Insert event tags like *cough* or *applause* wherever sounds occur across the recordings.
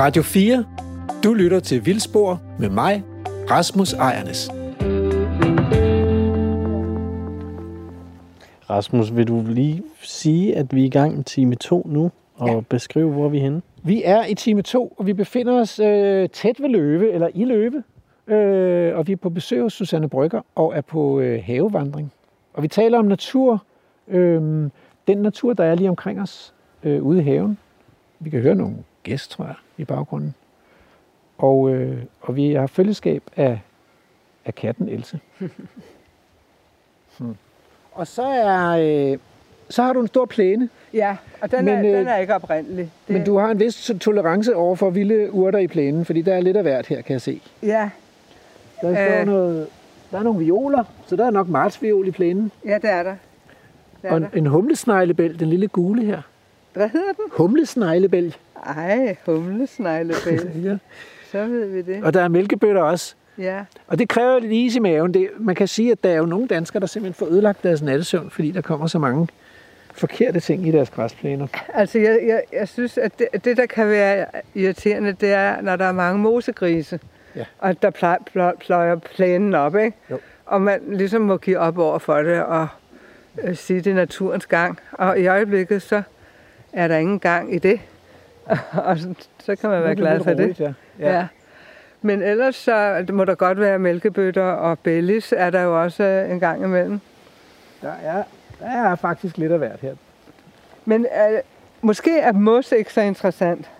Radio 4. Du lytter til Vildspor med mig, Rasmus Ejernes. Rasmus, vil du lige sige, at vi er i gang med time 2 nu, og ja. beskrive, hvor vi er henne? Vi er i time 2, og vi befinder os øh, tæt ved Løve, eller i Løve. Øh, og vi er på besøg hos Susanne Brygger og er på øh, havevandring. Og vi taler om natur, øh, den natur, der er lige omkring os øh, ude i haven. Vi kan høre nogle gæst, tror jeg, i baggrunden. Og, øh, og vi har følgeskab af, af katten Else. hmm. *laughs* Og så er øh, så har du en stor plæne. Ja, og den, men, er, den øh, er ikke oprindelig. Det... Men du har en vis tolerance over for vilde urter i plænen, fordi der er lidt af hvert her, kan jeg se. Ja. Der står øh... noget, der er nogle violer, så der er nok martsviol i plænen. Ja, det er der. Det er og en, der. en humlesneglebæl, den lille gule her. Hvad hedder den? Humlesneglebæl. Ej, humlesneglebæl. *laughs* ja. Så ved vi det. Og der er mælkebøtter også. Ja. Og det kræver lidt is i maven. Det, man kan sige, at der er jo nogle danskere, der simpelthen får ødelagt deres nattesøvn, fordi der kommer så mange forkerte ting i deres græsplæner. Altså, jeg, jeg, jeg synes, at det, det, der kan være irriterende, det er, når der er mange mosegrise, ja. og der pløjer, pløj, pløjer plænen op, ikke? Jo. Og man ligesom må give op over for det, og øh, sige, det er naturens gang. Og i øjeblikket, så er der ingen gang i det. *laughs* og så, så kan man være glad for det. Ja. Ja. ja. Men ellers så må der godt være mælkebøtter, og bellis er der jo også en gang imellem. Der er, der er faktisk lidt af hvert her. Men er, øh, måske er mos ikke så interessant.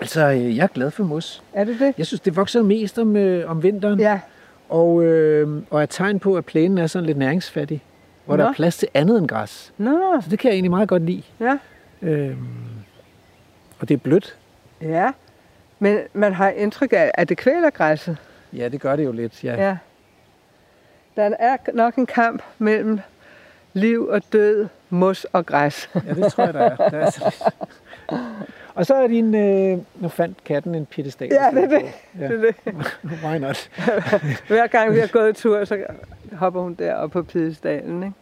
Altså, øh, jeg er glad for mos. Er det det? Jeg synes, det vokser mest om, øh, om vinteren. Ja. Og, øh, og er tegn på, at plænen er sådan lidt næringsfattig. Hvor Nå. der er plads til andet end græs. Nå. Så det kan jeg egentlig meget godt lide. Ja. Øhm, og det er blødt. Ja. Men man har indtryk af, at det kvæler græsset. Ja, det gør det jo lidt, ja. ja. Der er nok en kamp mellem liv og død, mos og græs. ja, det tror jeg, der er. Der er. *laughs* Og så er din... Øh, nu fandt katten en pittestal. Ja, det er det. Ja. det, er det. *laughs* Why not? *laughs* Hver gang vi har gået tur, så hopper hun der på pittestalen, ikke?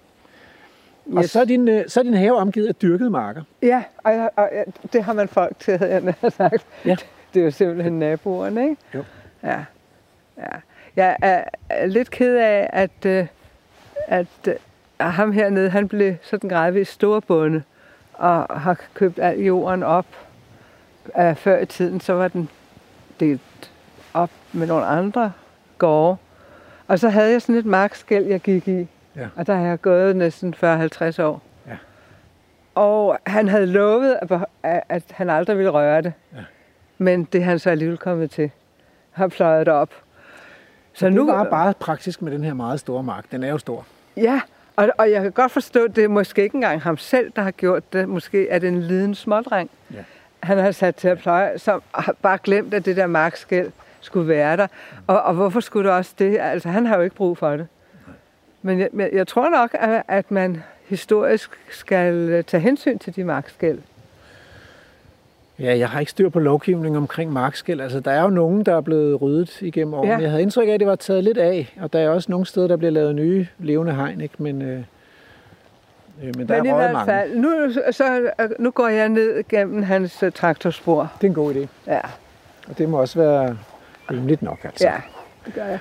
Yes. Og så er, din, øh, så er din have omgivet af dyrkede marker. Ja, og, og, og det har man folk til, havde jeg *laughs* sagt. Ja det er jo simpelthen naboerne, ikke? Jo. Ja. ja. Jeg er lidt ked af, at, øh, at, at øh, ham hernede, han blev sådan gradvist storbunde og har købt al jorden op. Før i tiden, så var den delt op med nogle andre gårde. Og så havde jeg sådan et markskæld, jeg gik i. Ja. Og der har jeg gået næsten 40-50 år. Ja. Og han havde lovet, at han aldrig ville røre det. Ja. Men det er han så alligevel kommet til. Har pløjet det op. Så, så det nu, var bare praktisk med den her meget store mark. Den er jo stor. Ja, og, og jeg kan godt forstå, at det er måske ikke engang ham selv, der har gjort det. Måske er det en liden smådreng, ja. han har sat til at pløje, som har bare glemt, at det der markskæld skulle være der. Og, og hvorfor skulle det også det? Altså, han har jo ikke brug for det. Men jeg, jeg tror nok, at, at man historisk skal tage hensyn til de markskæld. Ja, jeg har ikke styr på lovgivningen omkring markskæld. Altså, der er jo nogen, der er blevet ryddet igennem årene. Ja. Jeg havde indtryk af, at det var taget lidt af, og der er også nogle steder, der bliver lavet nye levende hegn, ikke? Men, øh, øh, men der men er røget mange. Fald, nu, så, nu går jeg ned gennem hans uh, traktorspor. Det er en god idé. Ja. Og det må også være rimeligt nok, altså. Ja, det gør jeg.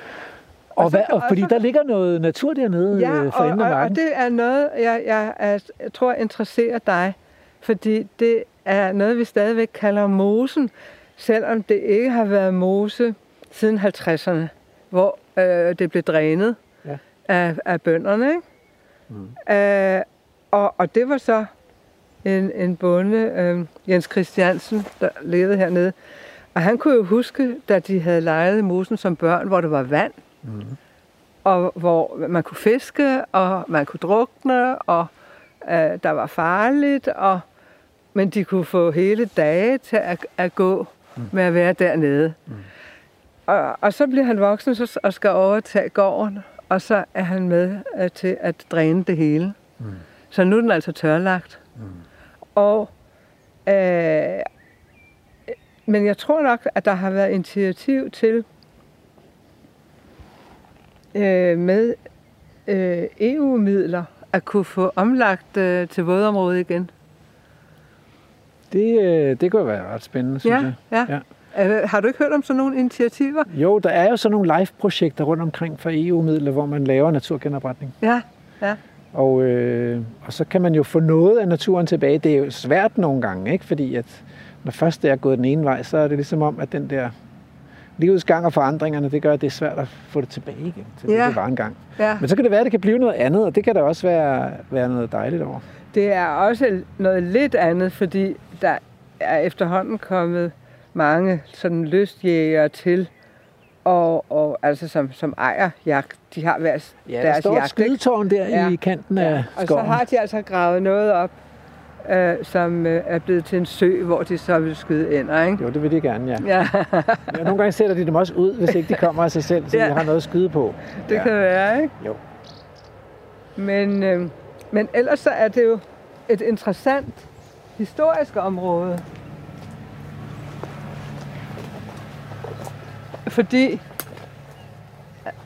Og, og, hvad, og fordi der ligger noget natur dernede ja, øh, for af og, og det er noget, jeg, jeg, jeg, jeg tror interesserer dig. Fordi det er noget, vi stadigvæk kalder mosen, selvom det ikke har været mose siden 50'erne, hvor øh, det blev drænet ja. af, af bønderne. Ikke? Mm. Øh, og, og det var så en, en bonde, øh, Jens Christiansen, der levede hernede. Og han kunne jo huske, da de havde leget i mosen som børn, hvor der var vand, mm. Og hvor man kunne fiske, og man kunne drukne, og øh, der var farligt, og men de kunne få hele dage til at, at gå mm. med at være dernede. Mm. Og, og så bliver han voksen så, og skal overtage gården, og så er han med uh, til at dræne det hele. Mm. Så nu er den altså tørlagt. Mm. Og, øh, men jeg tror nok, at der har været initiativ til øh, med øh, EU-midler at kunne få omlagt øh, til vådområdet igen. Det, øh, det kunne være ret spændende, synes Ja, jeg. ja. Ja. Har du ikke hørt om sådan nogle initiativer? Jo, der er jo sådan nogle live-projekter rundt omkring for EU-midler, hvor man laver naturgenopretning. Ja, ja. Og, øh, og så kan man jo få noget af naturen tilbage. Det er jo svært nogle gange, ikke? fordi at når først det er gået den ene vej, så er det ligesom om, at den der livets gang og forandringerne, det gør, at det er svært at få det tilbage igen til det, Ja. det var engang. ja. Men så kan det være, at det kan blive noget andet, og det kan der også være, være noget dejligt over. Det er også noget lidt andet, fordi der er efterhånden kommet mange sådan lystjægere til, og, og altså som, som ejer jagt. De har hver Ja, der deres står et jagt. ikke? skydetårn der Ja. i kanten af Og så skoven. har de altså gravet noget op, øh, som øh, er blevet til en sø, hvor de så vil skyde ender, ikke? Jo, det vil de gerne, ja. Ja, ja. Nogle gange sætter de dem også ud, hvis ikke de kommer af sig selv, så Ja. de har noget at skyde på. det Ja. kan være, ikke? Jo. Men, øh, men ellers så er det jo et interessant historisk område. Fordi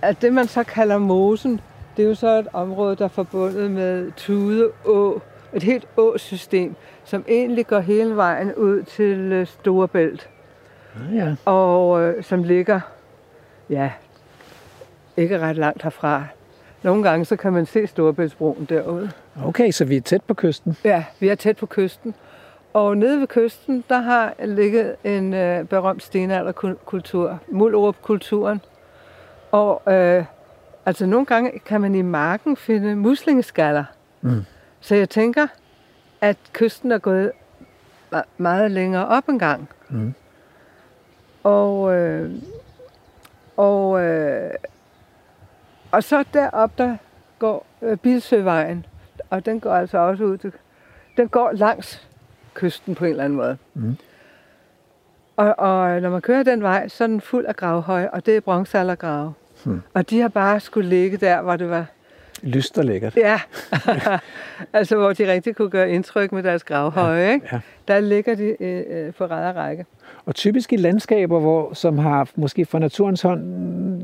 at det, man så kalder mosen, det er jo så et område, der er forbundet med Tude Å, et helt åsystem, som egentlig går hele vejen ud til øh, Storebælt, Ja, og øh, som ligger, ja, ikke ret langt herfra. Nogle gange så kan man se Storebæltsbroen derude. okay, så vi er tæt på kysten. Ja, vi er tæt på kysten. Og nede ved kysten, der har ligget en øh, berømt stenalderkultur, Mullerup-kulturen. Og øh, altså nogle gange kan man i marken finde muslingeskaller. Mm. Så jeg tænker, at kysten er gået me- meget længere op en gang. Mm. Og, øh, og, øh, og så derop der går øh, Bilsøvejen, og den går altså også ud til, den går langs kysten på en eller anden måde. Mm. Og, og når man kører den vej, så er den fuld af gravhøje, og det er bronzealdergrave. Hmm. Og de har bare skulle ligge der, hvor det var, Lyst og lækkert. ja, *laughs* altså hvor de rigtig kunne gøre indtryk med deres gravhøje, ikke? ja. Der ligger de øh, øh, på ræd række. Og typisk i landskaber, hvor, som har måske fra naturens hånd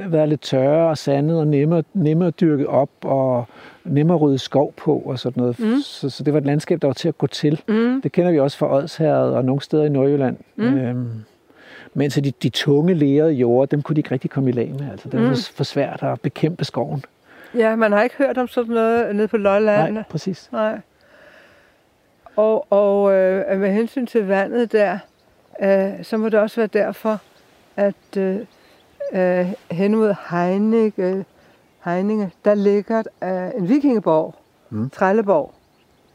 været lidt tørre og sandet og nemmere, nemmere dyrket op og nemmere at rydde skov på og sådan noget. Mm. Så, så det var et landskab, der var til at gå til. Mm. Det kender vi også fra Odsherred og nogle steder i Nordjylland. Mm. Øhm, mens de, de tunge lerede jorder, dem kunne de ikke rigtig komme i lag med. Altså, det var Mm. for svært at bekæmpe skoven. Ja, man har ikke hørt om sådan noget nede på Lolland. Nej, præcis. Nej. Og, og øh, med hensyn til vandet der, øh, så må det også være derfor, at øh, øh, hen mod Heining, øh, Heininge, der ligger øh, en vikingeborg, Mm. Trelleborg.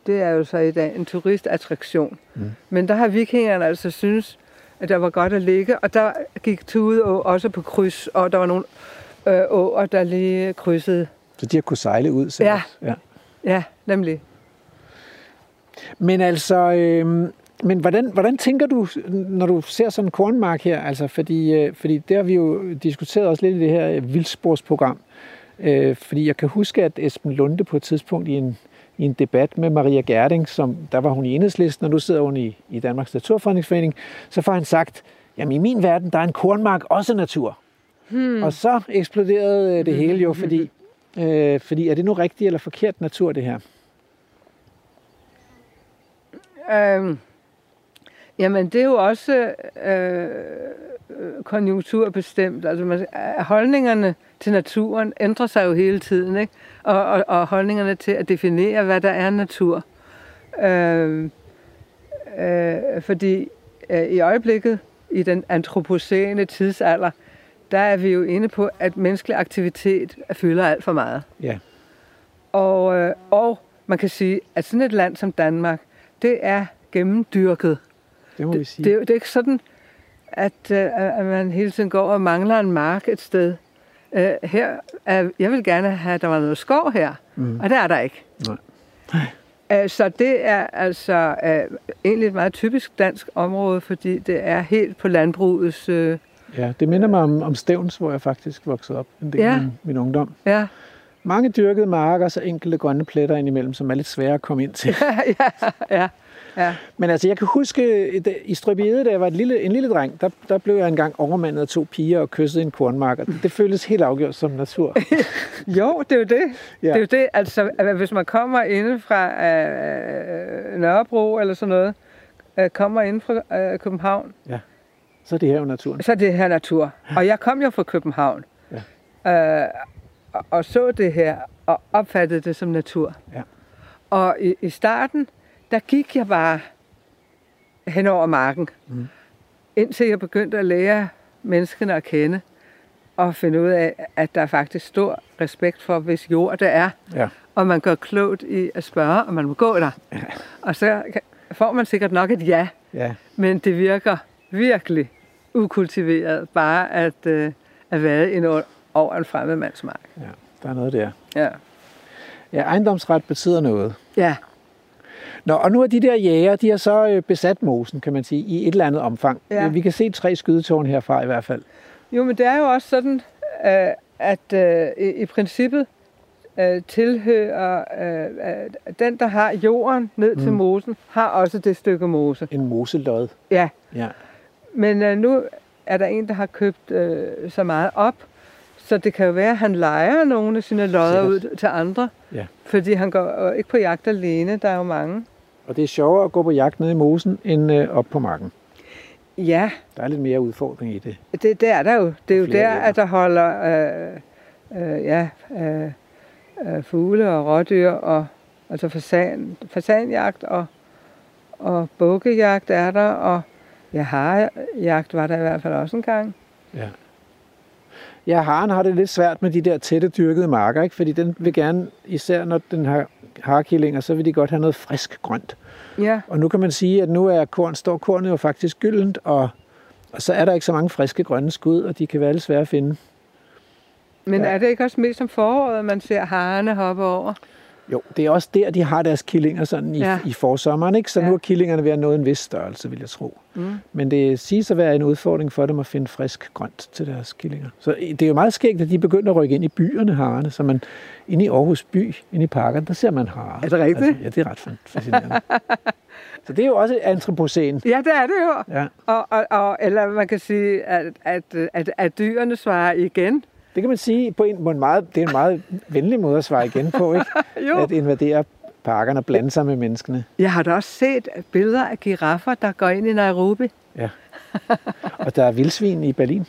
Det er jo så i dag en turistattraktion. Mm. Men der har vikingerne altså synes, at der var godt at ligge, og der gik Tude også på kryds, og der var nogle øh, åer, der lige krydsede. Så de har kunne sejle ud selv. Ja. ja. Ja, nemlig. Men altså, øh, men hvordan, hvordan tænker du, når du ser sådan en kornmark her? Altså, fordi, øh, fordi det har vi jo diskuteret også lidt i det her vildsporsprogram. Øh, fordi jeg kan huske, at Esben Lunde på et tidspunkt i en, i en debat med Maria Gerding, som der var hun i enhedslisten, og nu sidder hun i, i Danmarks Naturfredningsforening, så får han sagt, jamen i min verden, der er en kornmark også natur. Hmm. Og så eksploderede øh, det hele jo, fordi, øh, fordi er det nu rigtigt eller forkert natur, det her? Øhm, jamen, det er jo også øh, konjunkturbestemt. Altså, man, øh, holdningerne til naturen ændrer sig jo hele tiden, ikke? Og, og, og holdningerne til at definere, hvad der er natur. Øh, øh, fordi øh, i øjeblikket, i den antropocene tidsalder, der er vi jo inde på, at menneskelig aktivitet fylder alt for meget. Ja. Og, øh, og man kan sige, at sådan et land som Danmark, det er gennemdyrket. Det må vi Det, sige. det, er jo- det er ikke sådan, at, øh, at man hele tiden går og mangler en mark et sted. Øh, her er, jeg vil gerne have, at der var noget skov her, mm. og det er der ikke. Nej. Øh, Så det er altså øh, egentlig et meget typisk dansk område, fordi det er helt på landbrugets... Øh, Ja, det minder mig om, om Stævns, hvor jeg faktisk voksede op en del Ja. ja. min, min ungdom. ja, Mange dyrkede marker, så enkelte grønne pletter indimellem, som er lidt svære at komme ind til. *laughs* ja, ja, ja. Men altså, jeg kan huske, i- Strøbiede, da jeg var et lille, en lille dreng, der, der blev jeg engang overmandet af to piger og kyssede en kornmark. Og *laughs* det føltes helt afgjort som natur. Jo, det er jo det. Ja. Ja. Det er jo det, altså, hvis man kommer inde fra øh, Nørrebro eller sådan noget, øh, kommer ind fra øh, København, Så er det her jo naturen. så er det her natur. Og jeg kom jo fra København. Ja. Øh, og, og så det her, og opfattede det som natur. Ja. Og i, i starten, der gik jeg bare hen over marken. Mm. Indtil jeg begyndte at lære menneskene at kende. Og finde ud af, at der er faktisk stor respekt for, hvis jord det er. Ja. Og man gør klogt i at spørge, om man må gå der. Ja. Og så får man sikkert nok et ja. Ja. Men det virker virkelig ukultiveret bare at, øh, at være ind over- en fremmed mands mark. ja. Der er noget der. Ja. Ja, ejendomsret betyder noget. ja. Nå, og nu er de der jæger, de har så øh, besat mosen, kan man sige, i et eller andet omfang. Ja. Vi kan se tre skydetårn herfra i hvert fald. Jo, men det er jo også sådan, øh, at øh, i, i princippet øh, tilhører øh, den, der har jorden ned til Mm. mosen, har også det stykke mose. En moselod. Ja, Ja. Men øh, nu er der en, der har købt øh, så meget op, så det kan jo være, at han leger nogle af sine lodder ud til andre. Ja. Fordi han går jo ikke på jagt alene, der er jo mange. Og det er sjovere at gå på jagt nede i mosen, end øh, op på marken. Ja, Der er lidt mere udfordring i det. Det, det er der jo. Det er jo der, jæger. at der holder øh, øh, ja, øh, øh, fugle og rådyr, og, altså fasan, fasanjagt og, og bukkejagt er der, og ja, harejagt var der i hvert fald også en gang. Ja. Ja, haren har det lidt svært med de der tætte dyrkede marker, ikke? fordi den vil gerne, især når den har harekillinger, så vil de godt have noget frisk grønt. Ja, Og nu kan man sige, at nu er korn, står kornet jo faktisk gyldent, og, og så er der ikke så mange friske grønne skud, og de kan være lidt svære at finde. men Ja. er det ikke også mest om foråret, man ser harerne hoppe over? Jo, det er også der, de har deres killinger sådan i, ja. I forsommeren, ikke? så Ja. nu er killingerne ved at nå en vis størrelse, vil jeg tro. Mm. Men det siges at være en udfordring for dem at finde frisk grønt til deres killinger. Så det er jo meget skægt, at de begynder at rykke ind i byerne, harerne. Så man, inde i Aarhus by, inde i parken, der ser man harer. Er det rigtigt? Altså, ja, det er ret fascinerende. *laughs* så det er jo også antropocen. Ja, det er det jo. Ja, Og, og, og, eller man kan sige, at, at, at, at dyrene svarer igen. Det kan man sige på en, på en meget, det er en meget venlig måde at svare igen på, ikke? *laughs* Jo. At invadere parkerne og blande sig med menneskene. Jeg har da også set billeder af giraffer, der går ind i Nairobi. Ja. Og der er vildsvin i Berlin.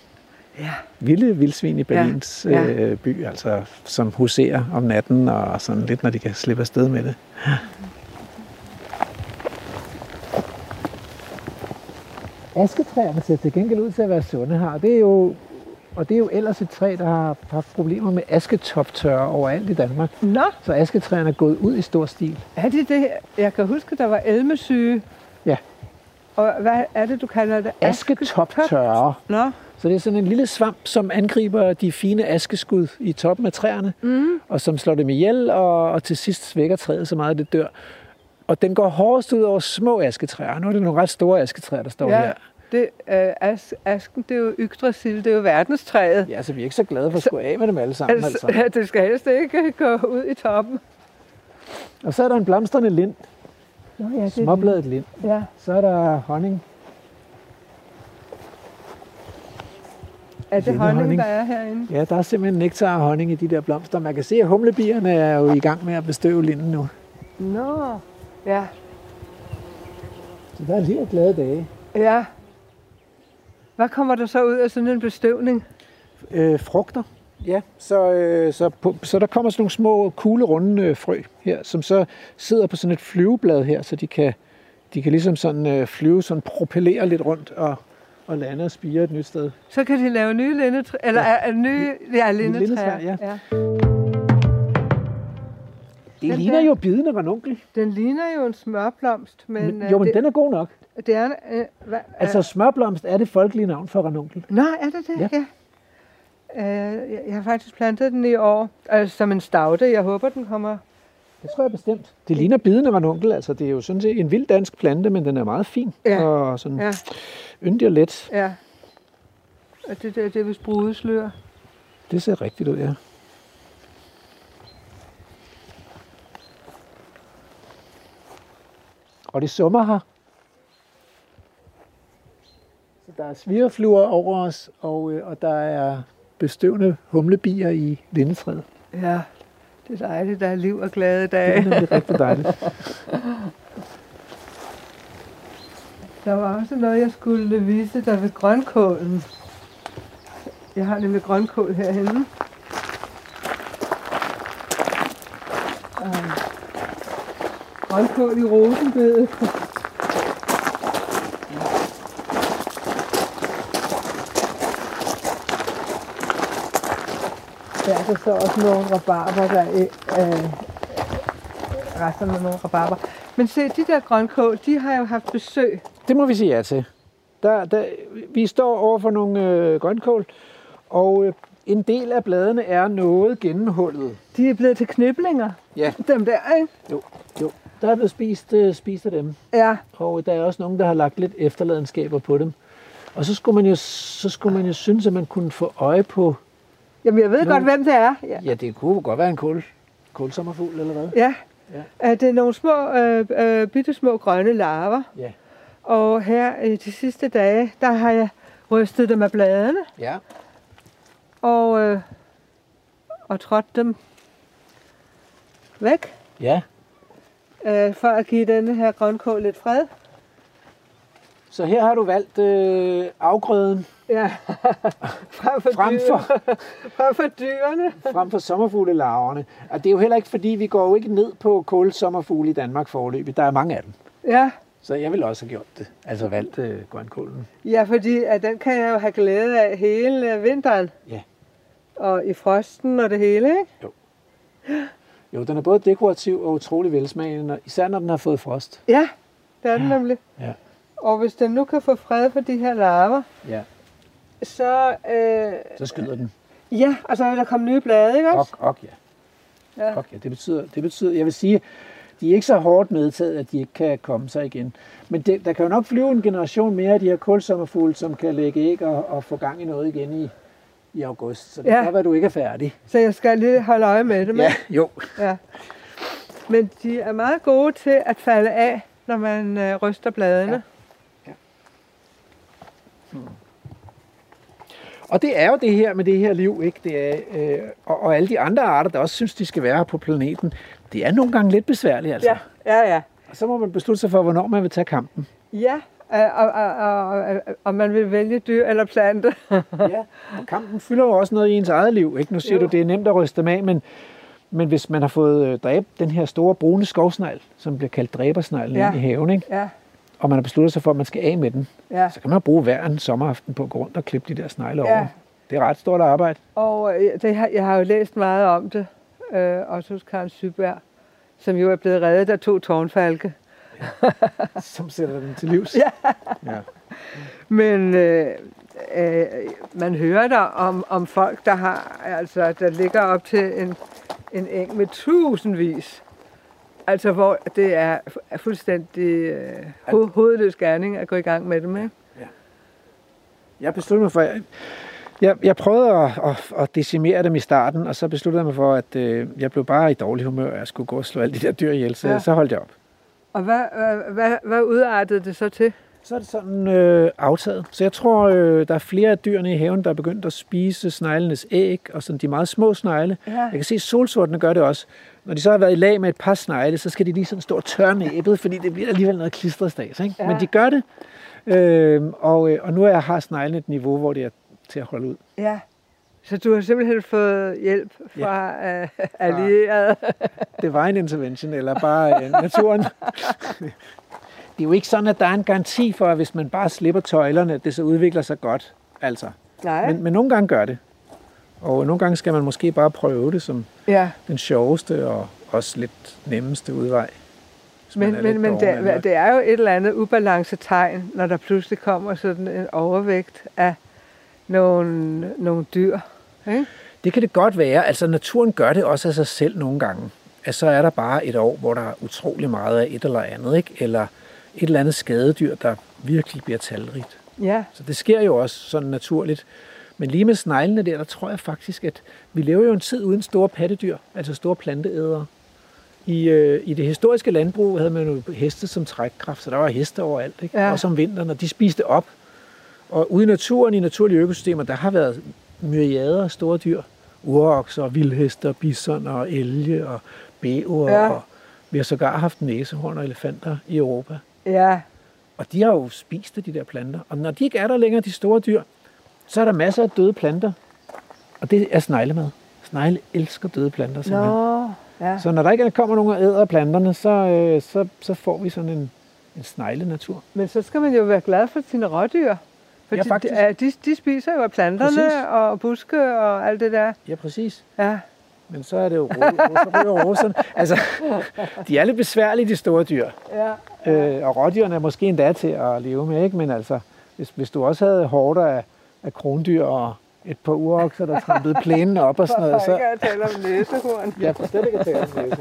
Ja. Vilde vildsvin i Berlins Ja. ja. Øh, by, altså som huserer om natten og sådan lidt, når de kan slippe afsted med det. Asketræerne ser til gengæld ud til at være sunde her. Det er jo, og det er jo ellers et træ, der har haft problemer med asketoptørre overalt i Danmark. Nå, Så asketræerne er gået ud i stor stil. er det det? Jeg kan huske, der var elmesyge. Ja. Og hvad er det, du kalder det? Asketoptørre. Nå, Så det er sådan en lille svamp, som angriber de fine askeskud i toppen af træerne, mm. og som slår dem ihjel, og, og til sidst svækker træet så meget, at det dør. Og den går hårdest ud over små asketræer. Nu er det nogle ret store asketræer, der står Ja. her. Det, øh, as, asken, det er jo Yggdrasil, det er jo verdenstræet. Ja, så vi er ikke så glade for at skulle af med dem alle sammen. Altså, Altså. *laughs* det skal helst ikke gå ud i toppen. Og så er der en blomstrende lind, Nå, ja, det småbladet lind. Ja. Så er der honning. Er det honning, honning. der er herinde? Ja, der er simpelthen nektar og honning i de der blomster. Man kan se, at humlebierne er jo i gang med at bestøve linden nu. Nå, ja. Så der er lige glade dage. Ja. Hvad kommer der så ud af sådan en bestøvning? Øh, frugter. Ja, så, øh, så, på, så der kommer sådan nogle små kugle runde øh, frø her, som så sidder på sådan et flyveblad her, så de kan, de kan ligesom sådan øh, flyve, sådan propellere lidt rundt og, og lande og spire et nyt sted. Så kan de lave nye lindetræ, eller Ja. er, nye ja, lindetræer. lindetræer, ja. ja. Det Den ligner der- jo bidende ranunkel. Den ligner jo en smørblomst, men, Men, øh, jo, men det, den er god nok. Det er... Øh, hvad, Altså smørblomst er det folkelige navn for ranunkel. Nå, er det det? Ja. Ja. Øh, jeg, jeg har faktisk plantet den i år altså, som en stavte. Jeg håber, den kommer... Det tror jeg bestemt. Det ligner bidende ranunkel, altså det er jo sådan set en vild dansk plante, men den er meget fin Ja. og sådan Ja, yndig og let. ja. Og det der, det er vist brudeslør. Det ser rigtigt ud, ja. Og det summer her. Så der er svirrefluer over os, og, øh, og der er bestøvende humlebier i lindetræet. Ja, det er dejligt, der er liv og glade Det er dage. rigtig dejligt. *laughs* Der var også noget, jeg skulle vise dig ved grønkålen. Jeg har nemlig grønkål herhenne. Og grønkål i rosenbedet. *laughs* Er der så også nogle rabarber, der er øh, resterne af nogle rabarber. Men se, de der grønkål, de har jo haft besøg. Det må vi sige ja til. Der, der, vi står over for nogle øh, grønkål, og øh, en del af bladene er noget gennemhullet. De er blevet til kniblinger, Ja, dem der, ikke? jo, jo. Der er blevet spist, øh, spist af dem, Ja, og der er også nogen, der har lagt lidt efterladenskaber på dem. Og så skulle man jo, så skulle man jo synes, at man kunne få øje på, Jamen, jeg ved Nå. godt, hvem det er. Ja. ja, det kunne godt være en kål, kålsommerfugl eller hvad? ja. Ja. Det er nogle små, øh, øh, bitte små grønne larver. Ja. Og her i de sidste dage, der har jeg rystet dem af bladene Ja. og, øh, og trådt dem væk, Ja, øh, for at give denne her grønkål lidt fred. Så her har du valgt øh, afgrøden Ja, *laughs* frem for, frem for, frem for dyrene. frem for sommerfuglelarverne. Og det er jo heller ikke, fordi vi går jo ikke ned på kålsommerfugle i Danmark forløbig. Der er mange af dem. Ja, Så jeg vil også have gjort det. Altså valgt øh, grønkålen. ja, fordi at den kan jeg jo have glæde af hele øh, vinteren. Ja. Og i frosten og det hele, ikke? Jo, den er både dekorativ og utrolig velsmagende, især når den har fået frost. Ja, det er den nemlig. Ja. Og hvis den nu kan få fred for de her larver, Ja. så... Øh, Så skyder den. ja, og så vil der komme nye blade, ikke Ok, også? ok, ja. Ja. Ok, ja. Det betyder, det betyder, jeg vil sige, de er ikke så hårdt medtaget, at de ikke kan komme sig igen. Men det, der kan jo nok flyve en generation mere af de her kulsommerfugle, som kan lægge æg og, og få gang i noget igen i, i august. Så det Ja. kan være, at du ikke er færdig. Så jeg skal lige holde øje med dem. Ja, jo. ja. Men de er meget gode til at falde af, når man øh, ryster bladene. Og det er jo det her med det her liv, ikke? Det er, øh, og, og alle de andre arter, der også synes, de skal være her på planeten, det er nogle gange lidt besværligt, altså. Ja, ja, ja. Og så må man beslutte sig for, hvornår man vil tage kampen. Ja, og, og, og, og, man vil vælge dyr eller plante. *laughs* ja, og kampen fylder jo også noget i ens eget liv, ikke? Nu siger Jo. du, det er nemt at ryste dem af, men, men hvis man har fået øh, dræbt den her store brune skovsnegl, som bliver kaldt dræbersneglen ja. i haven, ikke? ja, og man har besluttet sig for, at man skal af med den, ja. så kan man bruge hver en sommeraften på at gå rundt og klippe de der snegle Ja. over. Det er ret stort arbejde, Og øh, det har, jeg har jo læst meget om det, øh, også hos Karen Syberg, som jo er blevet reddet af to tårnfalke. som sætter den til livs. *laughs* Ja. ja. Men øh, øh, man hører der om, om folk, der har, altså, der ligger op til en, en eng med tusindvis. Altså, hvor det er, fuldstændig øh, ho- hovedløs gerning at gå i gang med dem, ikke? Jeg besluttede mig for, jeg, jeg, jeg prøvede at, at, at decimere dem i starten, og så besluttede jeg mig for, at øh, jeg blev bare i dårlig humør, og jeg skulle gå og slå alle de der dyr ihjel, så, Ja. ja. så holdt jeg op. Og hvad, hvad, hvad, hvad udartede det så til? Så er det sådan øh, aftaget. Så jeg tror, øh, der er flere af dyrene i haven, der er begyndt at spise sneglenes æg, og sådan de meget små snegle. Ja. Jeg kan se, at solsortene gør det også. Når de så har været i lag med et par snegle, så skal de lige sådan stå og tørre næbet, fordi det bliver alligevel noget klistret. Ikke? Ja. Men de gør det, øh, og, øh, og nu er jeg har sneglen et niveau, hvor det er til at holde ud. Ja. Så du har simpelthen fået hjælp fra ja. uh, allierede? *laughs* Det var en intervention, eller bare øh, naturen. *laughs* det er jo ikke sådan, at der er en garanti for, at hvis man bare slipper tøjlerne, at det så udvikler sig godt. Altså. Nej. Men, men nogle gange gør det. Og nogle gange skal man måske bare prøve det som ja. den sjoveste og også lidt nemmeste udvej. Men, men, men det, det er jo et eller andet ubalancetegn, når der pludselig kommer sådan en overvægt af nogle, nogle dyr. Ikke? Det kan det godt være. Altså naturen gør det også af sig selv nogle gange. At så er der bare et år, hvor der er utrolig meget af et eller andet, ikke? eller et eller andet skadedyr, der virkelig bliver talrigt. Ja, Så det sker jo også sådan naturligt. Men lige med sneglene der, der tror jeg faktisk, at vi lever jo en tid uden store pattedyr, altså store planteædere. I, øh, I det historiske landbrug havde man jo heste som trækkraft, så der var heste overalt, ikke? Ja. også om vinteren, og de spiste op. Og ude i naturen, i naturlige økosystemer, der har været myriader af store dyr. Urokser, vildhester, bison og elge og bæver. Ja. Og vi har sågar haft næsehorn og elefanter i Europa. ja. Og de har jo spist af de der planter. Og når de ikke er der længere, de store dyr, så er der masser af døde planter. Og det er sneglemad. Snegle elsker døde planter simpelthen. Nå, ja. Så når der ikke kommer nogen og æder planterne, så, øh, så, så får vi sådan en, en snegle-natur. Men så skal man jo være glad for sine rådyr. For Ja, de, faktisk. ja, de, de spiser jo af planterne Præcis. og buske og alt det der. Ja, præcis. Ja. Men så er det jo ro, så ryger roserne. Altså, de er lidt besværlige, de store dyr. ja. Øh, og rådyrene er måske endda til at leve med, ikke? Men altså, hvis, hvis du også havde hårder af, af krondyr og et par urokser, der trampede plænen op og sådan noget, Så... ikke at tale om næsehorn. Ja, for slet ikke at tale om det.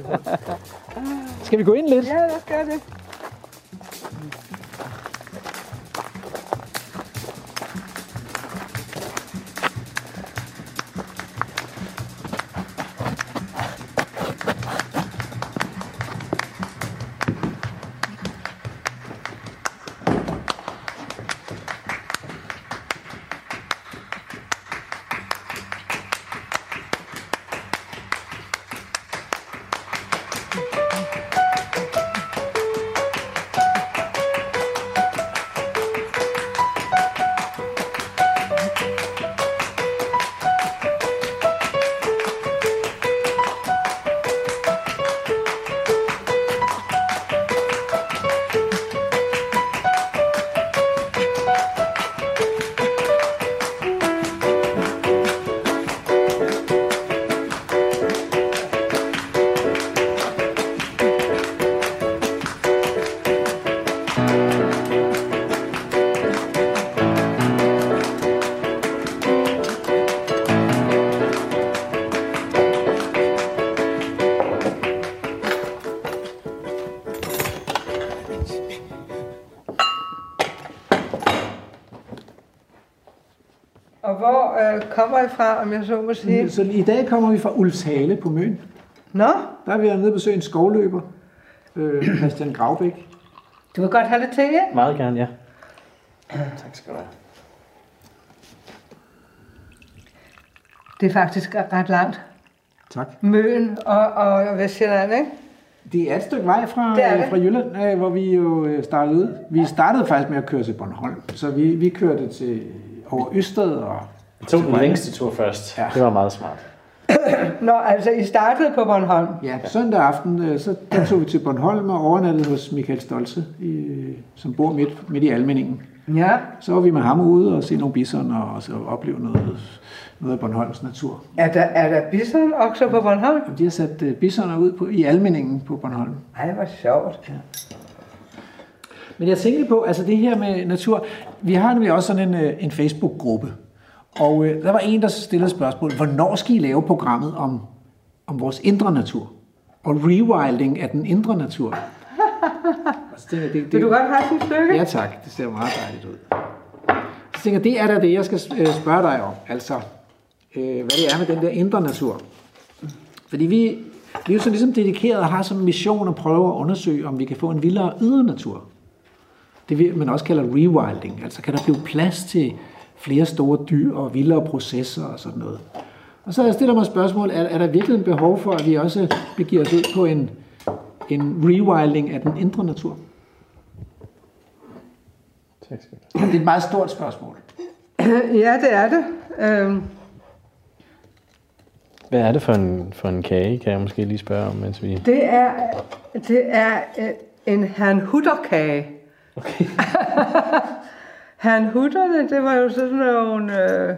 Skal vi gå ind lidt? Ja, lad os gøre det. Kommer I fra, om jeg så må sige? Så i dag kommer vi fra Ulfshale på Møn. Nå, Der er vi nede og besøge en skovløber, øh, *clears throat* Christian Gravbæk. du vil godt have det til, ja? Meget gerne, ja. Tak skal du have. Det er faktisk ret langt. Tak. Møn og, og Vestjylland, ikke? Det er et stykke vej fra, Det er det. øh, fra Jylland, øh, hvor vi jo øh, startede ud. Vi startede faktisk med at køre til Bornholm, så vi, vi kørte til over Østed og Vi tog den længste tur først. Ja. Det var meget smart. *coughs* Nå, altså I startede på Bornholm. Ja, søndag aften, øh, så der tog vi til Bornholm og overnattede hos Michael Stolze, i, som bor midt, midt i Almeningen. Ja. Så var vi med ham ude og se nogle bison og så opleve noget, noget af Bornholms natur. Er der, er der bison også på Bornholm? Jamen, De har sat øh, bisoner ud på, i Almeningen på Bornholm. Ej, hvor sjovt. Men jeg tænkte på, altså det her med natur, vi har nemlig også sådan en, øh, en Facebook-gruppe, og øh, der var en, der stillede spørgsmål, hvornår skal I lave programmet om, om vores indre natur? Og rewilding af den indre natur. *laughs* Så jeg, det, det, Vil du godt have sådan et stykke? Ja tak, det ser meget dejligt ud. Så tænker jeg, det er da det, jeg skal øh, spørge dig om. Altså, øh, hvad det er med den der indre natur. Fordi vi, vi er jo så ligesom dedikeret og har som mission at prøve at undersøge, om vi kan få en vildere ydre natur. Det vi- man også kalder rewilding. Altså kan der blive plads til flere store dyr og vildere processer og sådan noget. Og så stiller mig spørgsmål, er, er der virkelig en behov for, at vi også begiver os ud på en, en rewilding af den indre natur? Tak skal du Det er et meget stort spørgsmål. *clears throat* Ja, det er det. Øhm, Hvad er det for en, for en kage, kan jeg måske lige spørge om, mens vi... det er, det er øh, en herrnhutterkage. Okay. *laughs* Herrnhutterne, det var jo sådan nogle øh,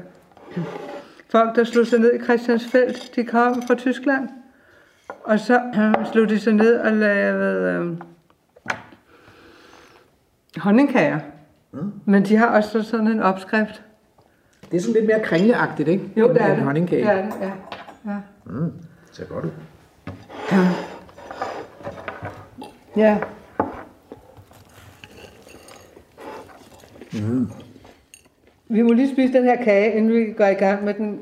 folk, der slog sig ned i Christiansfeld. De kom fra Tyskland. Og så øh, slog de sig ned og lavede øh, honningkager. Mm. Men de har også sådan en opskrift. Det er sådan lidt mere kringleagtigt, ikke? Jo, det er det. honningkage. Det er det, ja. ja. Det ser godt ud. Ja. Mm. Vi må lige spise den her kage, inden vi går i gang med den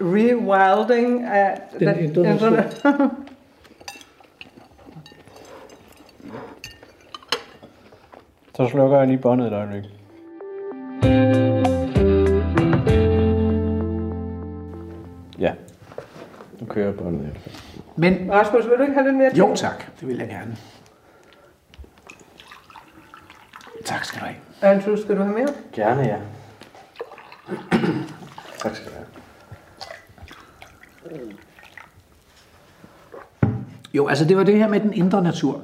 rewilding af Den indre natur. *laughs* Så slukker jeg lige båndet et øjeblik. Ja. Nu kører jeg båndet. Men Rasmus, vil du ikke have lidt mere til? jo tak, det vil jeg gerne. Tak skal du have. Andrew, skal du have mere? Gerne, ja. tak skal du have. Jo, altså det var det her med den indre natur.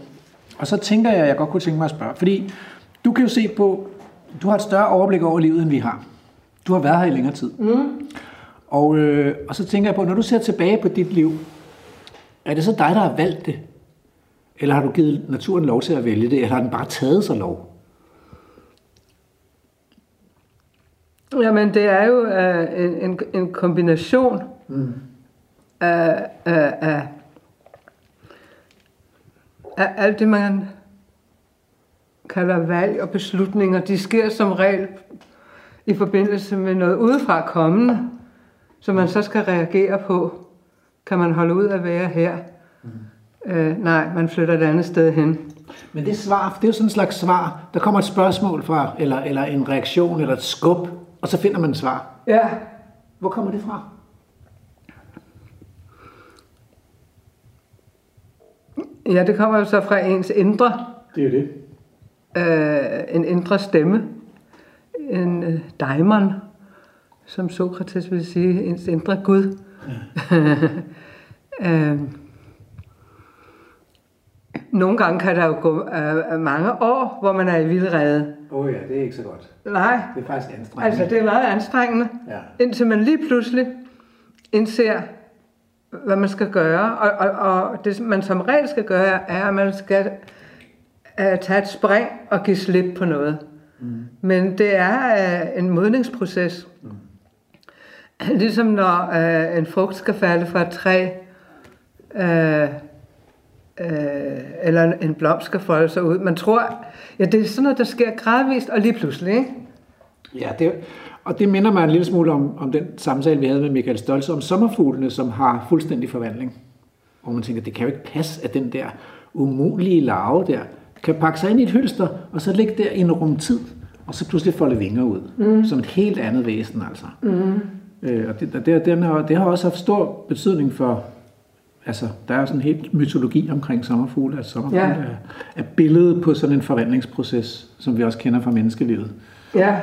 Og så tænker jeg, at jeg godt kunne tænke mig at spørge. Fordi du kan jo se på, du har et større overblik over livet, end vi har. Du har været her i længere tid. Mm. Og, øh, og så tænker jeg på, når du ser tilbage på dit liv, er det så dig, der har valgt det? Eller har du givet naturen lov til at vælge det, eller har den bare taget sig lov? Jamen, det er jo uh, en, en, en kombination mm. af, af, af, af alt det, man kalder valg og beslutninger. De sker som regel i forbindelse med noget udefra kommende, som man så skal reagere på. Kan man holde ud at være her? Mm. Uh, nej, man flytter et andet sted hen. Men det svar, det er jo sådan en slags svar. Der kommer et spørgsmål fra, eller, eller en reaktion, eller et skub, og så finder man et svar. Ja, Hvor kommer det fra? ja det kommer jo så fra ens indre, Det er det. øh, en indre stemme, en øh, daimon, som Sokrates ville sige, ens indre Gud. *laughs* øh, nogle gange kan der jo gå øh, mange år, hvor man er i vildrede. Åh oh ja, det er ikke så godt. Nej, Det er faktisk anstrengende. altså det er meget anstrengende, Ja. indtil man lige pludselig indser, hvad man skal gøre. Og, og, og det, man som regel skal gøre, er, at man skal uh, tage et spring og give slip på noget. Mm. Men det er uh, en modningsproces. Mm. Ligesom når uh, en frugt skal falde fra et træ, uh, uh, eller en blomst skal folde sig ud. Man tror, ja, det er sådan noget, der sker gradvist og lige pludselig, ikke? Ja, det, og det minder mig en lille smule om, om den samtale, vi havde med Michael Stolze om sommerfuglene, som har fuldstændig forvandling. Hvor man tænker, det kan jo ikke passe, at den der umulige larve der kan pakke sig ind i et hylster, og så ligge der i en rum tid, og så pludselig folde vinger ud, mm. som et helt andet væsen altså. Mm. Øh, og det, det, den har, det har også haft stor betydning for, altså der er sådan en helt mytologi omkring sommerfugle, at sommerfugle Ja. er, er billedet på sådan en forvandlingsproces, som vi også kender fra menneskelivet. Ja.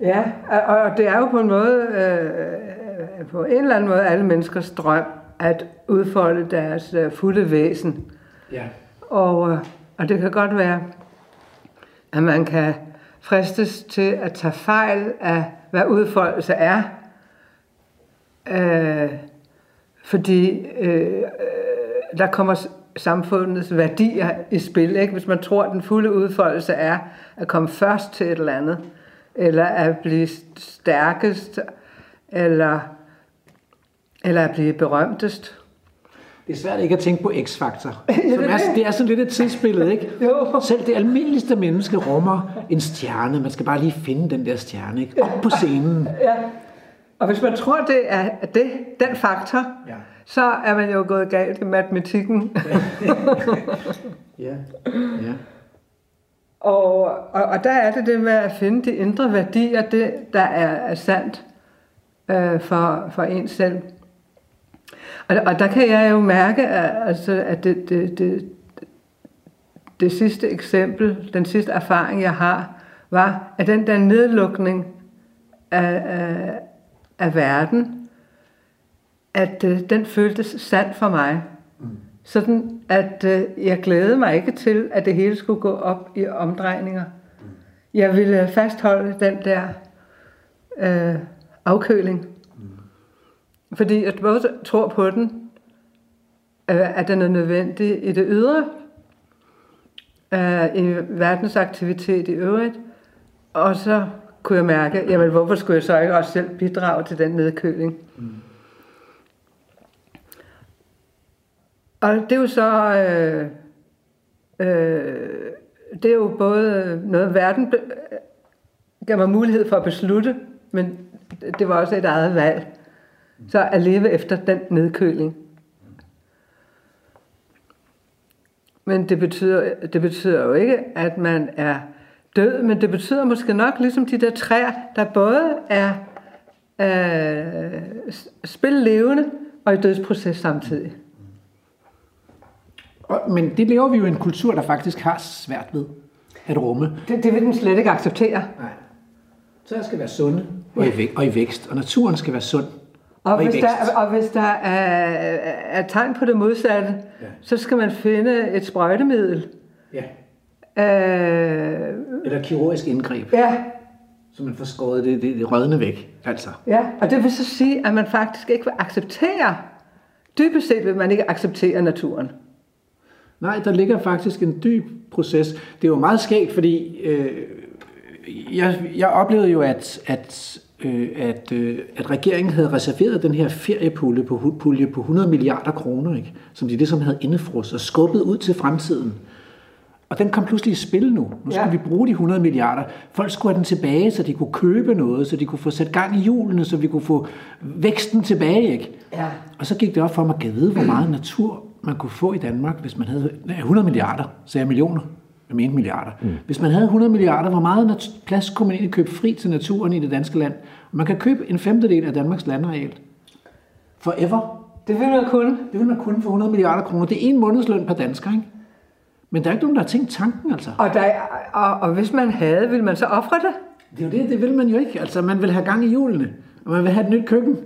ja, og og det er jo på en måde, øh, på en eller anden måde, alle menneskers drøm at udfolde deres øh, fulde væsen. Ja. Og, øh, og det kan godt være, at man kan fristes til at tage fejl af, hvad udfoldelse er. Øh, fordi øh, der kommer samfundets værdier i spil. Ikke? Hvis man tror, at den fulde udfoldelse er at komme først til et eller andet, eller at blive stærkest, eller, eller at blive berømtest. Det er svært ikke at tænke på X-faktor. *laughs* Er, det er sådan lidt et tidsbillede, ikke? *laughs* Jo. Selv det almindeligste menneske rummer en stjerne. Man skal bare lige finde den der stjerne, ikke? Op på scenen. Ja. Og hvis man tror, det er det, den faktor, Ja. så er man jo gået galt i matematikken. *laughs* Ja. ja. og, og, og der er det det med at finde de indre værdier, det der er, er sandt øh, for, for en selv. Og, og der kan jeg jo mærke, at, altså, at det, det, det, det sidste eksempel, den sidste erfaring, jeg har, var, at den der nedlukning af, af, af verden, at øh, den føltes sand for mig. Sådan at øh, jeg glædede mig ikke til, at det hele skulle gå op i omdrejninger. Jeg ville fastholde den der øh, afkøling. Fordi jeg både tror på den, øh, at den er nødvendig i det ydre, øh, i verdensaktivitet i øvrigt, og så kunne jeg mærke, jamen hvorfor skulle jeg så ikke også selv bidrage til den nedkøling? Mm. Og det er jo så, øh, øh, det er jo både noget, verden øh, gav mig mulighed for at beslutte, men det var også et eget valg. Så at leve efter den nedkøling. Men det betyder, det betyder jo ikke, at man er død, men det betyder måske nok, ligesom de der træer, der både er øh, spil levende og i dødsproces samtidig. Men det lever vi jo i en kultur, der faktisk har svært ved. at rumme. Det, det vil den slet ikke acceptere. Nej. Så skal være sunde og i, væk, og i vækst, og naturen skal være sund Og, og hvis der, og hvis der er, er tegn på det modsatte, ja. så skal man finde et sprøjtemiddel. Ja. Øh, Eller kirurgisk indgreb, ja, så man får skåret det, det, det rødne væk. Altså. ja, og det vil så sige, at man faktisk ikke vil acceptere, dybest set vil man ikke acceptere naturen. Nej, der ligger faktisk en dyb proces. Det er jo meget skægt, fordi øh, jeg, jeg oplevede jo, at, at, øh, at, øh, at regeringen havde reserveret den her feriepulje på, pulje på 100 milliarder kroner, ikke? som de ligesom havde indefrosset og skubbet ud til fremtiden. Og den kom pludselig i spil nu. Nu skulle Ja. vi bruge de 100 milliarder. Folk skulle have den tilbage, så de kunne købe noget, så de kunne få sat gang i hjulene, så vi kunne få væksten tilbage. Ikke? Ja. Og så gik det op for mig at vide, hvor meget natur man kunne få i Danmark, hvis man havde nej, 100 milliarder, så jeg millioner, jeg mente milliarder. Mm. Hvis man havde 100 milliarder, hvor meget nat- plads kunne man egentlig købe fri til naturen i det danske land? Man kan købe en femtedel af Danmarks landareal. Forever. Det vil man kunne. Det vil man kunne for 100 milliarder kroner. Det er en månedsløn per dansker, ikke? Men der er ikke nogen, der har tænkt tanken, altså. Og, der, og, og hvis man havde, ville man så ofre det? Det er jo det, det vil man jo ikke. Altså, man vil have gang i hjulene, og man vil have et nyt køkken.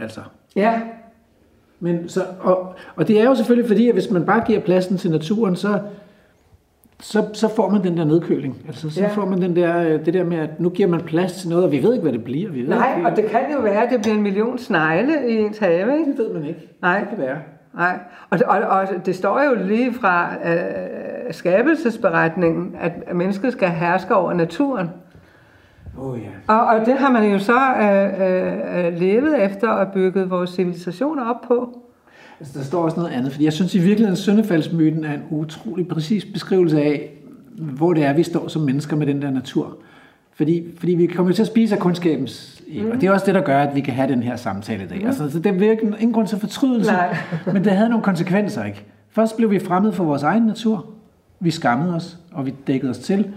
Altså. Ja. Men så, og, og det er jo selvfølgelig fordi, at hvis man bare giver pladsen til naturen, så, så, så får man den der nedkøling. Altså, så ja. Får man den der, øh, det der med, at nu giver man plads til noget, og vi ved ikke, hvad det bliver. Vi ved Nej, ikke, og det kan jo være, at det bliver en million snegle i ens have, ikke? det ved man ikke. Nej. Det kan være. Nej, og, og, og det står jo lige fra øh, skabelsesberetningen, at mennesket skal herske over naturen. Oh, ja. Og, og det har man jo så øh, øh, levet efter og bygget vores civilisationer op på. Altså, der står også noget andet, fordi jeg synes i virkeligheden, at søndefaldsmyten er en utrolig præcis beskrivelse af, hvor det er, vi står som mennesker med den der natur. Fordi, fordi vi kommer til at spise af kundskabens mm. og det er også det, der gør, at vi kan have den her samtale i dag. Mm. Altså, så det er ingen grund til fortrydelse, Nej. *laughs* men det havde nogle konsekvenser, ikke? Først blev vi fremmed for vores egen natur. Vi skammede os, og vi dækkede os til.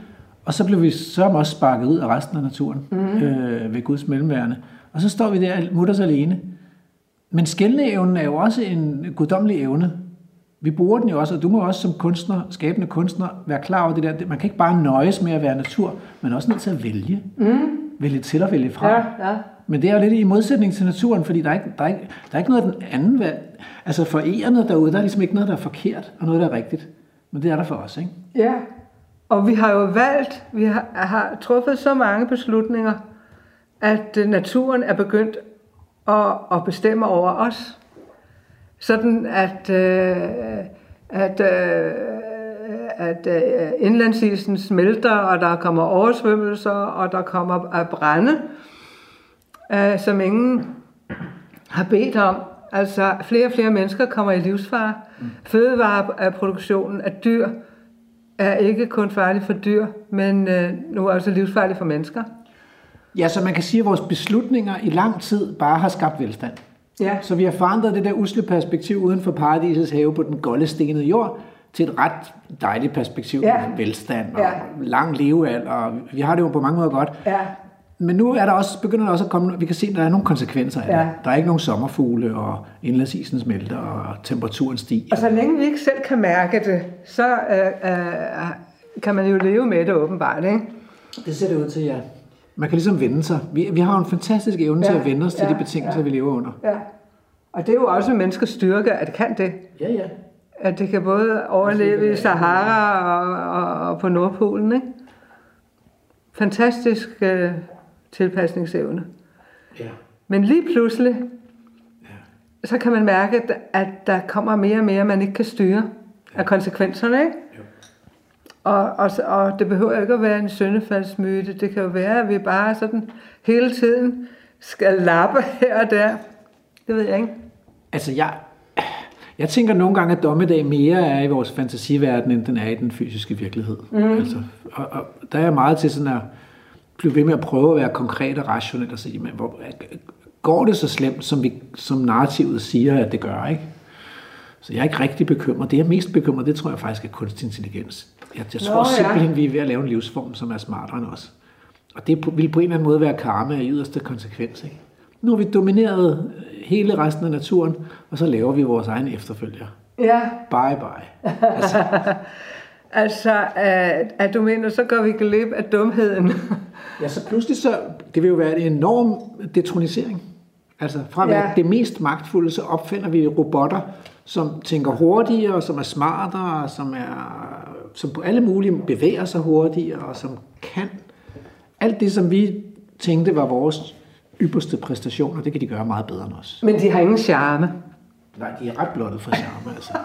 Og så blev vi så også sparket ud af resten af naturen mm. øh, ved Guds mellemværende. Og så står vi der mutters alene. Men skældneevnen er jo også en guddommelig evne. Vi bruger den jo også, og du må også som kunstner, skabende kunstner, være klar over det der. Man kan ikke bare nøjes med at være natur, er også nødt til at vælge. Mm. Vælge til og vælge fra. ja. Men det er jo lidt i modsætning til naturen, fordi der er ikke, der er ikke, der er ikke noget af den anden valg. Altså for ærerne derude, der er ligesom ikke noget, der er forkert, og noget, der er rigtigt. Men det er der for os, ikke? Ja, og vi har jo valgt, vi har, har truffet så mange beslutninger, at øh, naturen er begyndt at, at bestemme over os. Sådan at, øh, at, øh, at øh, indlandsisen smelter, og der kommer oversvømmelser, og der kommer at brænde, øh, som ingen har bedt om. Altså flere og flere mennesker kommer i livsfare. Mm. Fødevareproduktionen af dyr er ikke kun farlig for dyr, men øh, nu også livsfarlig for mennesker. Ja, så man kan sige, at vores beslutninger i lang tid bare har skabt velstand. Ja. Så vi har forandret det der usle perspektiv uden for paradisets have på den golde stenede jord, til et ret dejligt perspektiv Ja. med velstand og Ja. lang levealder. Og vi har det jo på mange måder godt. Ja. Men nu er der også, begynder der også at komme, vi kan se, at der er nogle konsekvenser af Ja. det. Der er ikke nogen sommerfugle, og indlandsisen smelter, og temperaturen stiger. Og så længe vi ikke selv kan mærke det, så øh, øh, kan man jo leve med det åbenbart, ikke? Det ser det ud til, ja. Man kan ligesom vende sig. Vi, vi har jo en fantastisk evne ja. til Ja, at vende os til ja, de betingelser, ja. vi lever under. Ja. Og det er jo også menneskets styrke, at det kan det. Ja, ja. At det kan både overleve i Sahara og, og, og på Nordpolen, ikke? Fantastisk øh, tilpasningsevne. ja. Men lige pludselig, så kan man mærke, at- der kommer mere og mere, man ikke kan styre af konsekvenserne, ikke? Og, og, og det behøver ikke at være en søndefaldsmyte. Det kan jo være, at vi bare sådan hele tiden skal lappe her og der. Det ved jeg ikke. Altså, jeg, jeg tænker nogle gange, at dommedag mere er i vores fantasiverden, end den er i den fysiske virkelighed. Mm. Altså, og, og der er jeg meget til sådan at blive ved med at prøve at være konkret og rationel og sige, men hvor, går det så slemt, som, vi, som narrativet siger, at det gør, ikke? Så jeg er ikke rigtig bekymret. Det, jeg er mest bekymret, det tror jeg faktisk er kunstig intelligens. Jeg, jeg tror Nå, ja. simpelthen, vi er ved at lave en livsform, som er smartere end os. Og det vil på en eller anden måde være karma i yderste konsekvens. Ikke? Nu har vi domineret hele resten af naturen, og så laver vi vores egen efterfølger. Ja, Bye bye. Altså, *laughs* Altså, at, at du mener, så går vi glip af dumheden. *laughs* Ja, så pludselig så, det vil jo være en enorm detronisering. Altså fra at være Ja. det mest magtfulde, så opfinder vi robotter, som tænker hurtigere, som er smartere, som, er, som på alle mulige bevæger sig hurtigere, og som kan alt det, som vi tænkte var vores ypperste præstationer, det kan de gøre meget bedre end os. Men de har ingen charme. Nej, de er ret blottet for charme, altså. *laughs*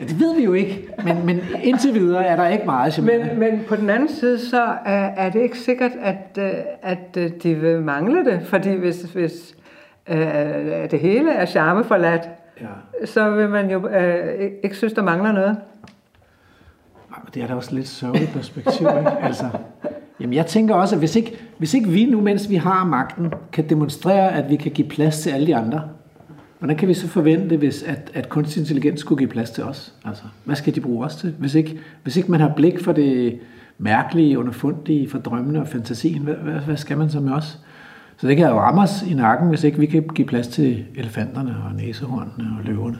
Ja, det ved vi jo ikke, men, men indtil videre er der ikke meget charmerende. Men, men på den anden side, så er, er det ikke sikkert, at, øh, at øh, de vil mangle det. Fordi hvis, hvis øh, det hele er charmeforladt, Ja. så vil man jo øh, ikke- synes, der mangler noget. Men Det er da også lidt sørgeligt perspektiv, ikke? *laughs* Altså, jamen jeg tænker også, at hvis ikke, hvis ikke vi nu, mens vi har magten, kan demonstrere, at vi kan give plads til alle de andre, hvordan kan vi så forvente, hvis at, at kunstig intelligens skulle give plads til os? Altså, hvad skal de bruge os til? Hvis ikke, hvis ikke man har blik for det mærkelige, underfundige, for drømmene og fantasien, hvad, hvad, hvad skal man så med os? Så det kan jo ramme os i nakken, hvis ikke vi kan give plads til elefanterne og næsehornene og løverne.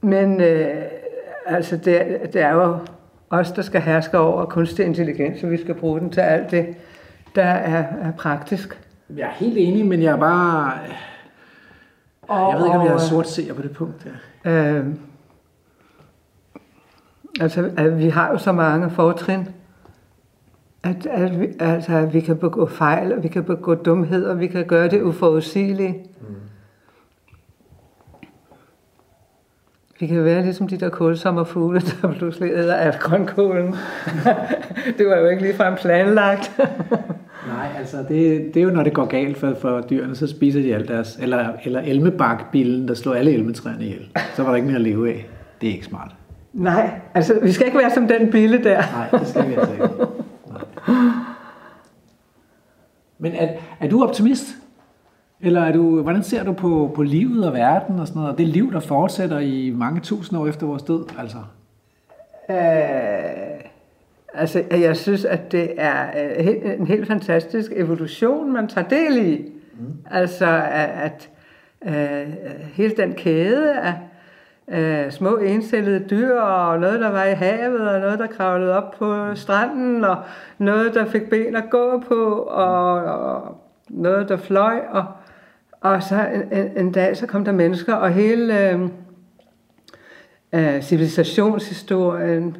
Men øh, altså, det, er- det er jo os, der skal herske over kunstig intelligens, og vi skal bruge den til alt det, der er, er praktisk. Jeg er helt enig, men jeg er bare... Og, Jeg ved ikke, om jeg er sort seer på det punkt. Ja. Øh, altså, vi har jo så mange fortrin, at, at, vi, altså, at vi kan begå fejl, og vi kan begå dumhed, og vi kan gøre det uforudsigelige. Mm. Vi kan være ligesom de der kålsommerfugle, *laughs* der pludselig æder af grønkålen. *laughs* det var jo ikke ligefrem planlagt. *laughs* Nej, altså det, det er jo, når det går galt for, for dyrene, så spiser de alt deres... Eller, eller elmebakbillen, der slår alle elmetræerne ihjel. Så var der ikke mere at leve af. Det er ikke smart. Nej, altså vi skal ikke være som den bille der. Nej, det skal vi altså ikke. Men er, er du optimist? Eller er du, hvordan ser du på, på livet og verden og sådan noget? Og det liv, der fortsætter i mange tusind år efter vores død, altså? Øh, altså, jeg synes, at det er øh, en helt fantastisk evolution, man tager del i. Mm. Altså, at, at øh, hele den kæde af øh, små encellede dyr, og noget, der var i havet, og noget, der kravlede op på stranden, og noget, der fik ben at gå på, og, og noget, der fløj, og, og så en, en, en dag, så kom der mennesker, og hele... Øh, af civilisationshistorien,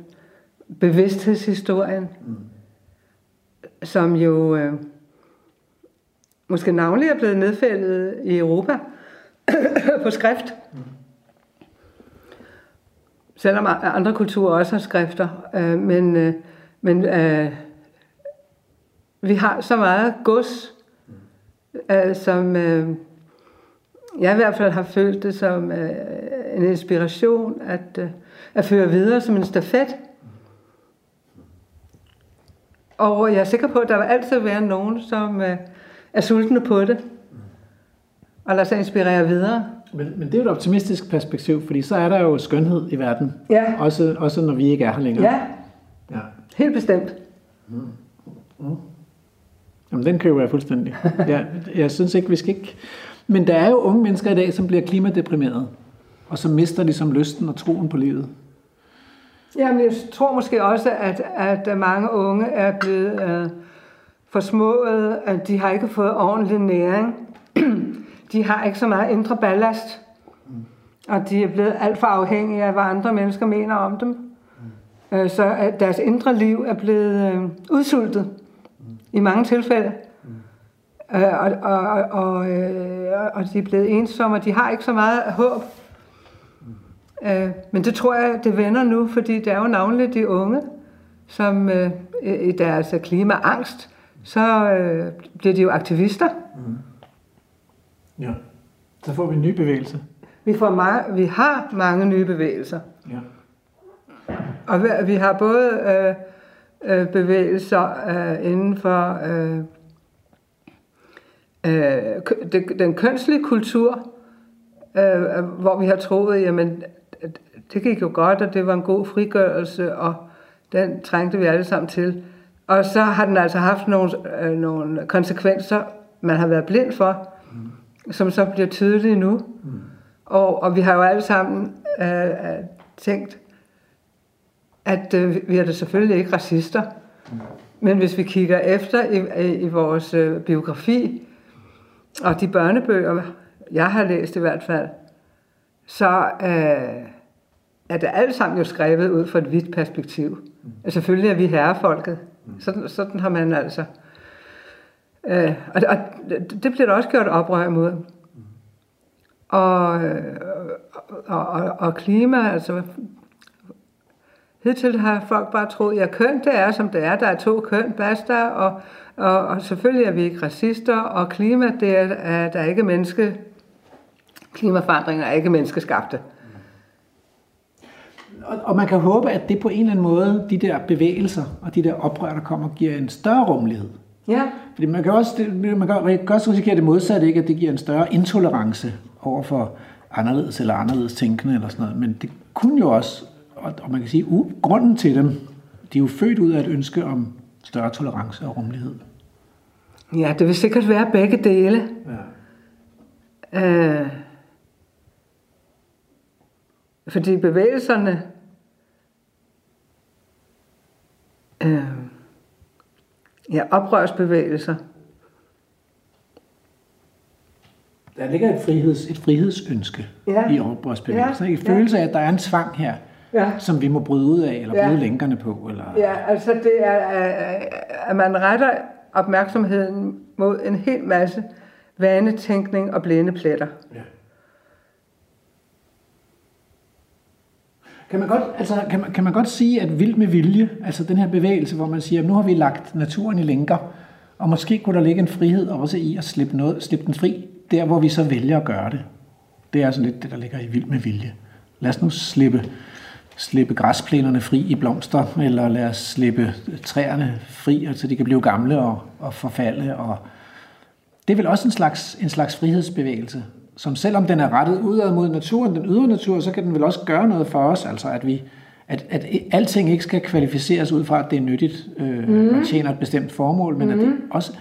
bevidsthedshistorien, mm. som jo øh, måske navnlig er blevet nedfældet i Europa *coughs* på skrift. Mm. Selvom andre kulturer også har skrifter. Øh, men øh, men øh, vi har så meget gods, øh, som øh, jeg i hvert fald har følt det som øh, en inspiration at, øh, at føre videre som en stafet. Og jeg er sikker på, at der vil altid være nogen, som øh, er sultne på det, og lader sig inspirere videre. Men, men det er jo et optimistisk perspektiv, fordi så er der jo skønhed i verden. Ja. Også, også når vi ikke er her længere. Ja, ja. helt bestemt. Jamen, den køber jeg fuldstændig. *laughs* Jeg, jeg synes ikke, vi skal ikke... Men der er jo unge mennesker i dag, som bliver klimadeprimerede, og som mister ligesom lysten og troen på livet. Jamen, jeg tror måske også, at, at mange unge er blevet øh, forsmået, at de har ikke fået ordentlig næring. *clears throat* *clears throat* de har ikke så meget indre ballast. Og de er blevet alt for afhængige af, hvad andre mennesker mener om dem. Øh, så at deres indre liv er blevet øh, udsultet i mange tilfælde. Øh, og, og, og, øh, og de er blevet ensomme, og de har ikke så meget håb. Øh, men det tror jeg, det vender nu, fordi det er jo navnligt de unge, som øh, i deres klimaangst, så øh, bliver de jo aktivister. Ja. Så får vi en ny bevægelse. Vi, får meget, vi har mange nye bevægelser. Ja. Og vi, vi har både øh, øh, bevægelser øh, inden for øh, øh, det, den kønslige kultur, øh, hvor vi har troet, jamen det gik jo godt, og det var en god frigørelse, og den trængte vi alle sammen til. Og så har den altså haft nogle, øh, nogle konsekvenser, man har været blind for. Som så bliver tydelige nu. Mm. Og, og vi har jo alle sammen øh, øh, tænkt, at øh, vi er da selvfølgelig ikke racister. Men hvis vi kigger efter i, i, i vores øh, biografi, og de børnebøger, jeg har læst i hvert fald, så øh, er det alt sammen jo skrevet ud fra et vidt perspektiv. Mm. Selvfølgelig er vi herrefolket. Sådan, sådan har man altså. Øh, og, og det bliver der også gjort oprør imod. Og, og, og, og klima, altså Hidtil har folk bare troet, at køn det er, som det er. Der er to køn, basta, og, og, og selvfølgelig er vi ikke racister, og klima, det er, er der er ikke menneske... Klimaforandringer er ikke menneskeskabte. Og, og man kan håbe, at det på en eller anden måde, de der bevægelser og de der oprør, der kommer, giver en større rummelighed. Ja. Fordi man kan også, det, man kan også risikere det modsatte, ikke? at det giver en større intolerance over for anderledes eller anderledes tænkende eller sådan noget. Men det kunne jo også og, og man kan sige, uh, grunden til dem, de er jo født ud af et ønske om større tolerance og rummelighed. Ja, det vil sikkert være begge dele. Ja. Øh, fordi bevægelserne øh, ja, oprørsbevægelser. Der ligger et, friheds, et frihedsønske ja. i oprørsbevægelsen. Ja. En følelse af, at der er en tvang her, ja. som vi må bryde ud af, eller ja. bryde lænkerne på? Eller... Ja, altså det er, at man retter opmærksomheden mod en hel masse vanetænkning og blinde pletter. Ja. Kan man, godt, altså, kan, man, kan man godt sige, at vildt med vilje, altså den her bevægelse, hvor man siger, at nu har vi lagt naturen i lænker, og måske kunne der ligge en frihed også i at slippe, noget, slippe den fri, der hvor vi så vælger at gøre det. Det er altså lidt det, der ligger i vildt med vilje. Lad os nu slippe slippe græsplænerne fri i blomster, eller lad os slippe træerne fri, så de kan blive gamle og, og forfalde. Og det er vel også en slags, en slags frihedsbevægelse, som selvom den er rettet udad mod naturen, den ydre natur, så kan den vel også gøre noget for os, altså at vi at, at alting ikke skal kvalificeres ud fra, at det er nyttigt øh, mm. og tjener et bestemt formål, men mm. at det mm-hmm. også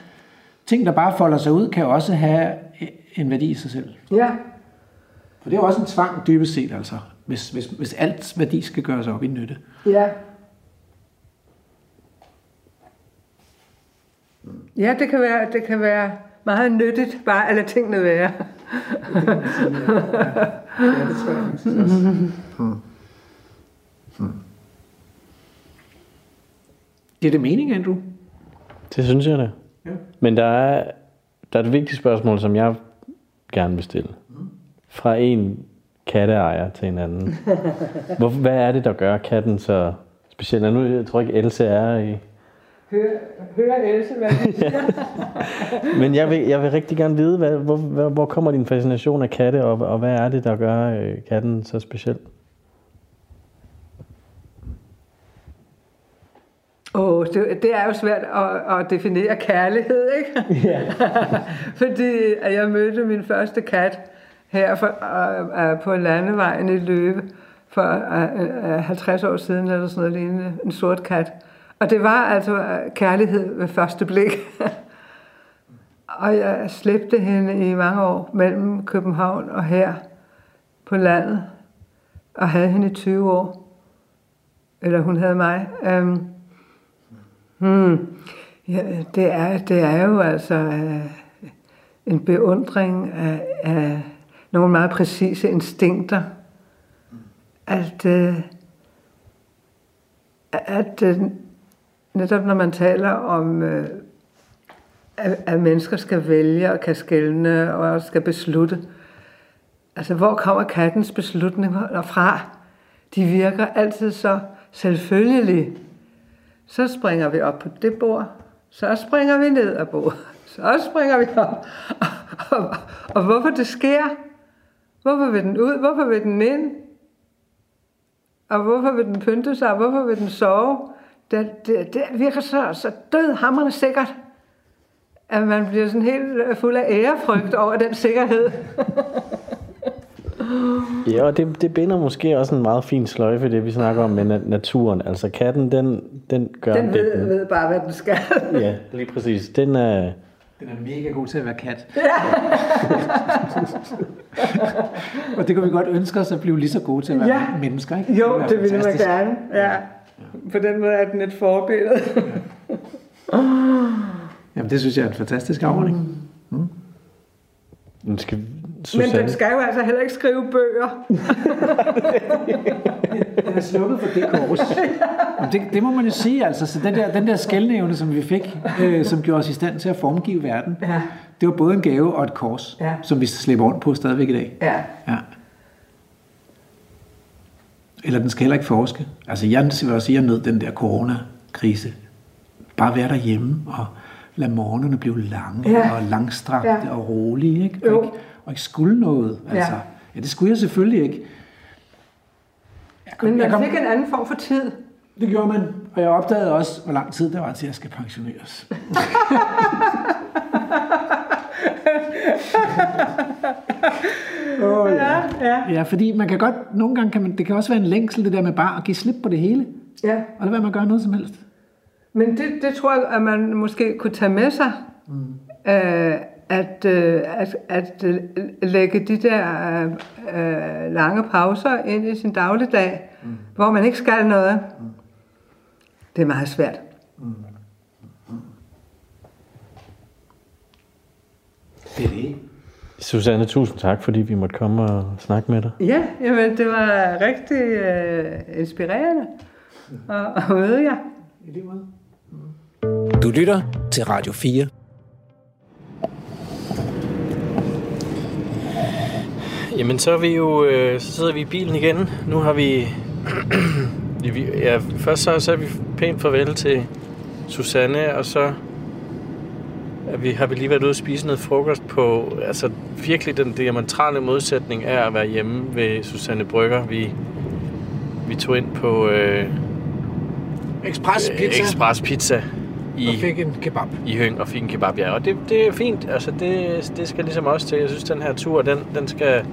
ting, der bare folder sig ud, kan også have en værdi i sig selv. Ja. For det er jo også en tvang dybest set, altså hvis, hvis, hvis alt værdi skal gøres op i nytte. Ja. Ja, det kan være, det kan være meget nyttigt bare at lade tingene være. Det kan man sige, ja. ja. det tror jeg også. Hmm. Hmm. Det er det mening, Andrew? Det synes jeg da. Ja. Men der er, der er et vigtigt spørgsmål, som jeg gerne vil stille. Mm. Fra en katteejer til en anden. *laughs* Hvor, hvad er det, der gør katten så speciel? Nu jeg tror ikke, Else er i... Hør, hør Else, hvad. *laughs* Men jeg vil, jeg vil rigtig gerne vide, hvad, hvor, hvor, hvor kommer din fascination af katte, og, og hvad er det, der gør øh, katten så speciel? Åh, oh, det, det er jo svært at, at definere kærlighed, ikke? *laughs* Ja. *laughs* Fordi at jeg mødte min første kat, her for, uh, uh, på landevejen i Løbe for uh, uh, 50 år siden, eller sådan noget lignende, en sort kat. Og det var altså øh, kærlighed ved første blik. *laughs* og jeg slæbte hende i mange år mellem København og her på landet, og havde hende i 20 år. Eller hun havde mig. Øhm. hmm, ja, det, er, det er jo altså øh, en beundring af, af nogle meget præcise instinkter. At, øh, at øh, netop når man taler om, øh, at, at mennesker skal vælge og kan skælne og skal beslutte, altså hvor kommer kattens beslutninger fra? De virker altid så selvfølgelige. Så springer vi op på det bord, så springer vi ned af bordet, så springer vi op. Og, og, og hvorfor det sker, Hvorfor vil den ud? Hvorfor vil den ind? Og hvorfor vil den pynte sig? Hvorfor vil den sove? Det, det, det virker så, så død hammerne sikkert, at man bliver sådan helt fuld af ærefrygt over den sikkerhed. *laughs* ja, og det, det binder måske også en meget fin sløjfe, det vi snakker om med naturen. Altså katten, den, den gør den ved, det. Den ved bare, hvad den skal. *laughs* ja, lige præcis. Den er, den er mega god til at være kat. Ja. *laughs* og det kunne vi godt ønske os at blive lige så gode til at være ja. mennesker, ikke? Jo, det, det ville man gerne. Ja. På den måde er den et forbillede. *laughs* Jamen, det synes jeg er en fantastisk afordning. Den skal, Men den skal jo altså heller ikke skrive bøger. *laughs* Den er slukket for det kors. *laughs* Det, det må man jo sige, altså. Så den der, den der skældnævne, som vi fik, øh, som gjorde os i stand til at formgive verden, Ja. det var både en gave og et kors, Ja. som vi slipper rundt på stadigvæk i dag. Ja. Ja. Eller den skal heller ikke forske. Altså, jeg vil også sige, at jeg nød den der coronakrise. Bare være derhjemme og lade morgenerne blive lange Ja. og langstrakte Ja. og rolige, ikke? Jo. Og, ikke, og ikke skulle noget. Altså, Ja. ja, det skulle jeg selvfølgelig ikke. Jeg kom, Men jeg man kom, fik en anden form for tid. det gjorde man, og jeg opdagede også, hvor lang tid der var til, at jeg skal pensioneres. *laughs* oh, ja. ja. ja, fordi man kan godt, nogle gange kan man, det kan også være en længsel, det der med bare at give slip på det hele, ja. og lade være med at gøre noget som helst. Men det, det tror jeg, at man måske kunne tage med sig. Mm. Øh, at, øh, at, at øh, lægge de der øh, øh, lange pauser ind i sin dagligdag, mm. hvor man ikke skal noget. Mm. Det er meget svært. Det er det. Susanne, tusind tak, fordi vi måtte komme og snakke med dig. Ja, jamen, det var rigtig øh, inspirerende at, at møde jer. I lige måde. Du lytter til Radio 4. Jamen, så er vi jo, øh, så sidder vi i bilen igen. Nu har vi, *clears throat* vi ja, først så sagde vi pænt farvel til Susanne, og så er vi, har lige været ude og spise noget frokost på, altså virkelig den diametrale modsætning er at være hjemme ved Susanne Brygger. Vi, vi tog ind på øh, Express pizza. Express Pizza Og i, fik en kebab. i Høng og fik en kebab, ja. Og det, det er fint, altså det, det skal ligesom også til. Jeg synes, den her tur, den, den, skal,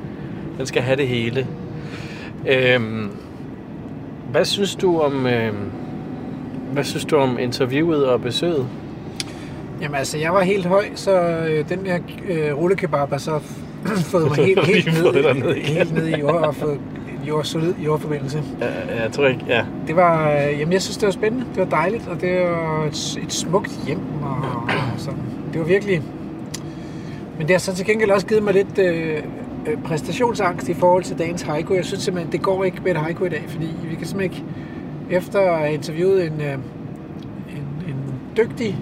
den skal have det hele. Øhm, hvad synes du om... Øhm, hvad synes du om interviewet og besøget? Jamen altså, jeg var helt høj, så øh, den der øh, rullekebab har så *clears throat* fået mig helt, *laughs* helt, ned, ned igen. helt ned i jord og fået jord, solid jordforbindelse. Jeg, jeg tror ikke, ja. Det var, øh, jamen jeg synes, det var spændende. Det var dejligt, og det var et, et smukt hjem. Og, og sådan. Det var virkelig... Men det har så til gengæld også givet mig lidt øh, øh, præstationsangst i forhold til dagens haiku. Jeg synes simpelthen, det går ikke med et haiku i dag, fordi vi kan simpelthen ikke... Efter at have interviewet en, øh, en, en dygtig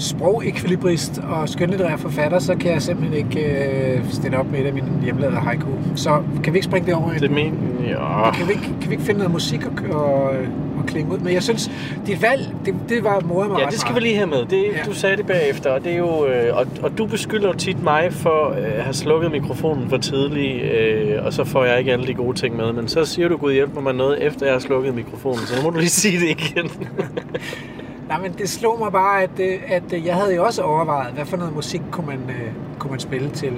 sprogekvilibrist og skønlitterær forfatter, så kan jeg simpelthen ikke øh, stille op med et af mine hjemmelavede haiku. Så kan vi ikke springe det over? Det men, ja. Kan vi, ikke, kan vi ikke finde noget musik og, og, og klinge ud? Men jeg synes, dit valg, det, det var morer mig Ja, det skal vi lige have med. Det, Ja. Du sagde det bagefter, og det er jo... Øh, og, og du beskylder jo tit mig for øh, at have slukket mikrofonen for tidligt, øh, og så får jeg ikke alle de gode ting med. Men så siger du, Gud hjælp mig noget, efter jeg har slukket mikrofonen. Så nu må du lige sige det igen. *laughs* Nej, men det slog mig bare, at, øh, at øh, jeg havde jo også overvejet, hvad for noget musik kunne man, øh, kunne man spille til,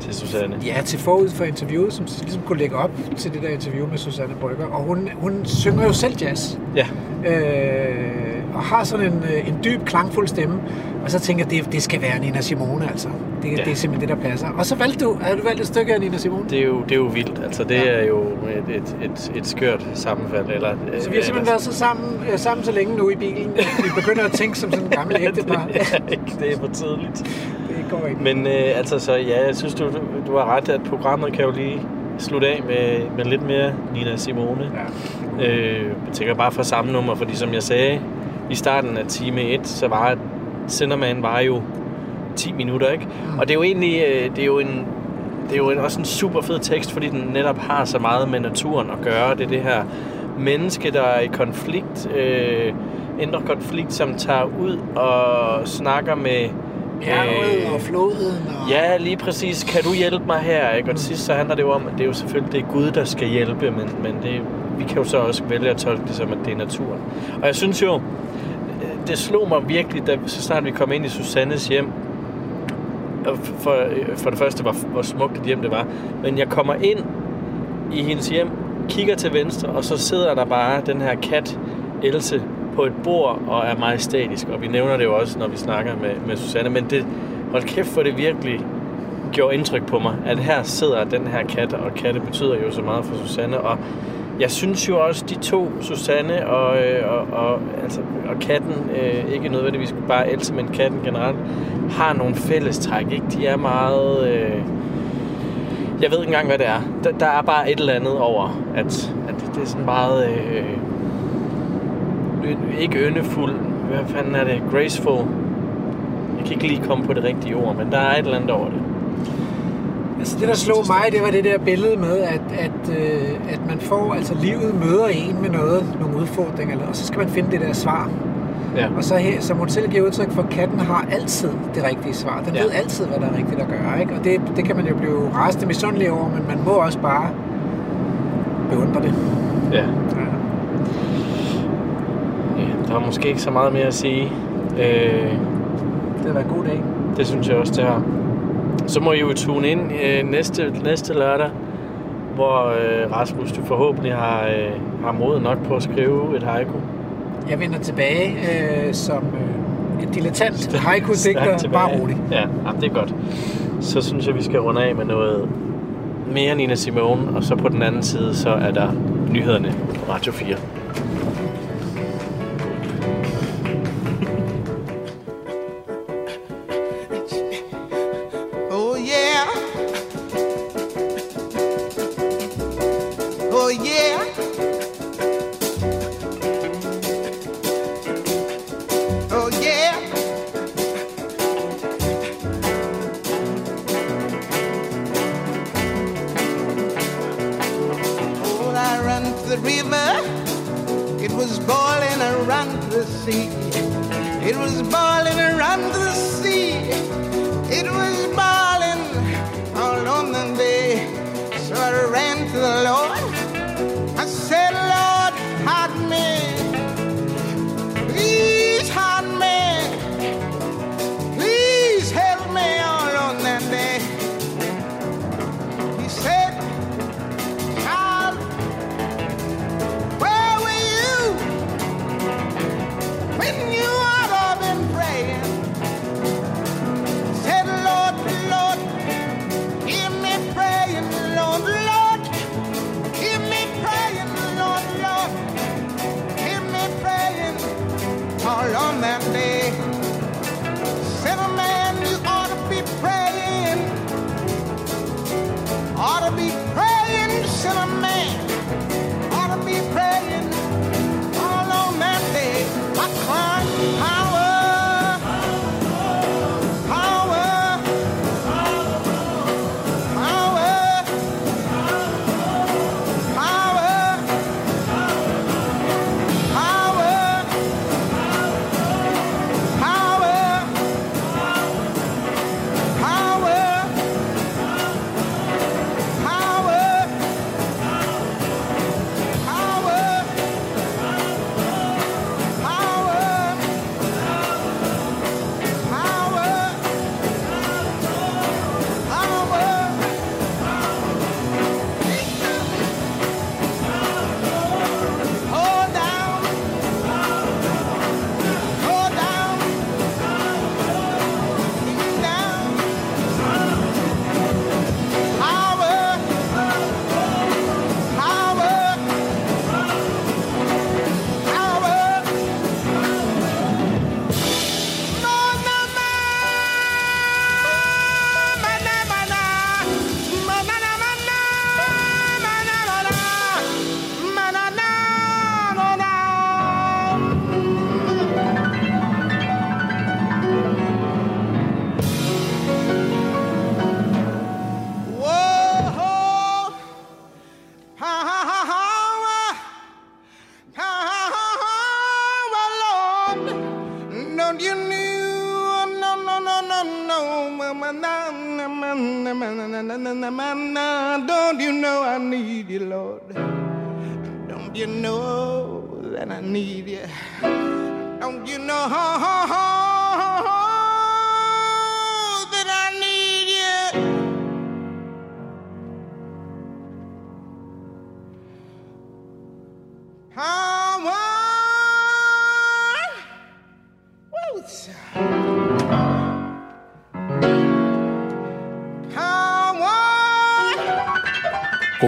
Til Susanne. ja, til forud for interviewet, som ligesom kunne lægge op til det der interview med Susanne Brygger. Og hun, hun synger jo selv jazz. Ja. Øh, og har sådan en, øh, en dyb, klangfuld stemme. Og så tænker jeg, det, det skal være Nina Simone, altså. Det, ja. Det er simpelthen det, der passer. Og så valgte du, har du valgt et stykke af Nina Simone? Det er jo, det er jo vildt. Altså, det Ja. er jo et, et, et, et skørt sammenfald. Eller, Så vi har simpelthen været så sammen, øh, sammen så længe nu i bilen, vi begynder at tænke som sådan en gammel ægtepar. det, er ikke, det er for tidligt. Det går ikke. Men øh, altså, så ja, jeg synes, du, du, du har ret, at programmet kan jo lige slutte af med, med lidt mere Nina Simone. Ja. Øh, jeg tænker bare for samme nummer, fordi som jeg sagde i starten af time 1, så var Cinderman var jo 10 minutter, ikke? Mm. Og det er jo egentlig, øh, det er jo en, det er jo en, også en super fed tekst, fordi den netop har så meget med naturen at gøre. Det er det her menneske, der er i konflikt, øh, indre konflikt, som tager ud og snakker med Bjerget og floden. Og... Ja, lige præcis. Kan du hjælpe mig her? Ikke? Og til sidst så handler det jo om, at det er jo selvfølgelig det er Gud, der skal hjælpe, men, men det, vi kan jo så også vælge at tolke det som, at det er naturen. Og jeg synes jo, det slog mig virkelig, da, så snart vi kom ind i Susannes hjem, for, for det første, hvor, hvor smukt et hjem det var, men jeg kommer ind i hendes hjem, kigger til venstre, og så sidder der bare den her kat, Else, på et bord og er majestætisk. Og vi nævner det jo også, når vi snakker med, med Susanne. Men det, hold kæft, for det virkelig gjorde indtryk på mig, at her sidder den her kat, og katte betyder jo så meget for Susanne. Og jeg synes jo også, de to, Susanne og, øh, og, og, altså, og katten, øh, ikke nødvendigvis bare Else, men katten generelt, har nogle fællestræk. Ikke? De er meget... Øh, jeg ved ikke engang, hvad det er. Der, der er bare et eller andet over, at, at det er sådan meget... Øh, ikke yndefuld. Hvad fanden er det? Graceful. Jeg kan ikke lige komme på det rigtige ord, men der er et eller andet over det. Altså det, der slog mig, det var det der billede med, at, at, øh, at man får, altså livet møder en med noget, nogle udfordringer, og så skal man finde det der svar. Ja. Og så, her, som hun selv giver udtryk for, katten har altid det rigtige svar. Den Ja. ved altid, hvad der er rigtigt at gøre. Ikke? Og det, det kan man jo blive rasende misundelig over, men man må også bare beundre det. Ja. Der er måske ikke så meget mere at sige. Øh, Det har været en god dag. det synes jeg også, det har. Så må I jo tune ind øh, næste, næste lørdag, hvor øh, Rasmus, du forhåbentlig har, øh, har mod nok på at skrive et haiku. Jeg vender tilbage øh, som øh, en dilettant haiku-digter, bare rolig. Ja, jamen, det er godt. Så synes jeg, vi skal runde af med noget mere Nina Simone, og så på den anden side, så er der nyhederne på Radio 4. The river. It was boiling around the sea. It was boiling around the sea. It was boiling all on the bay. So I ran to the Lord.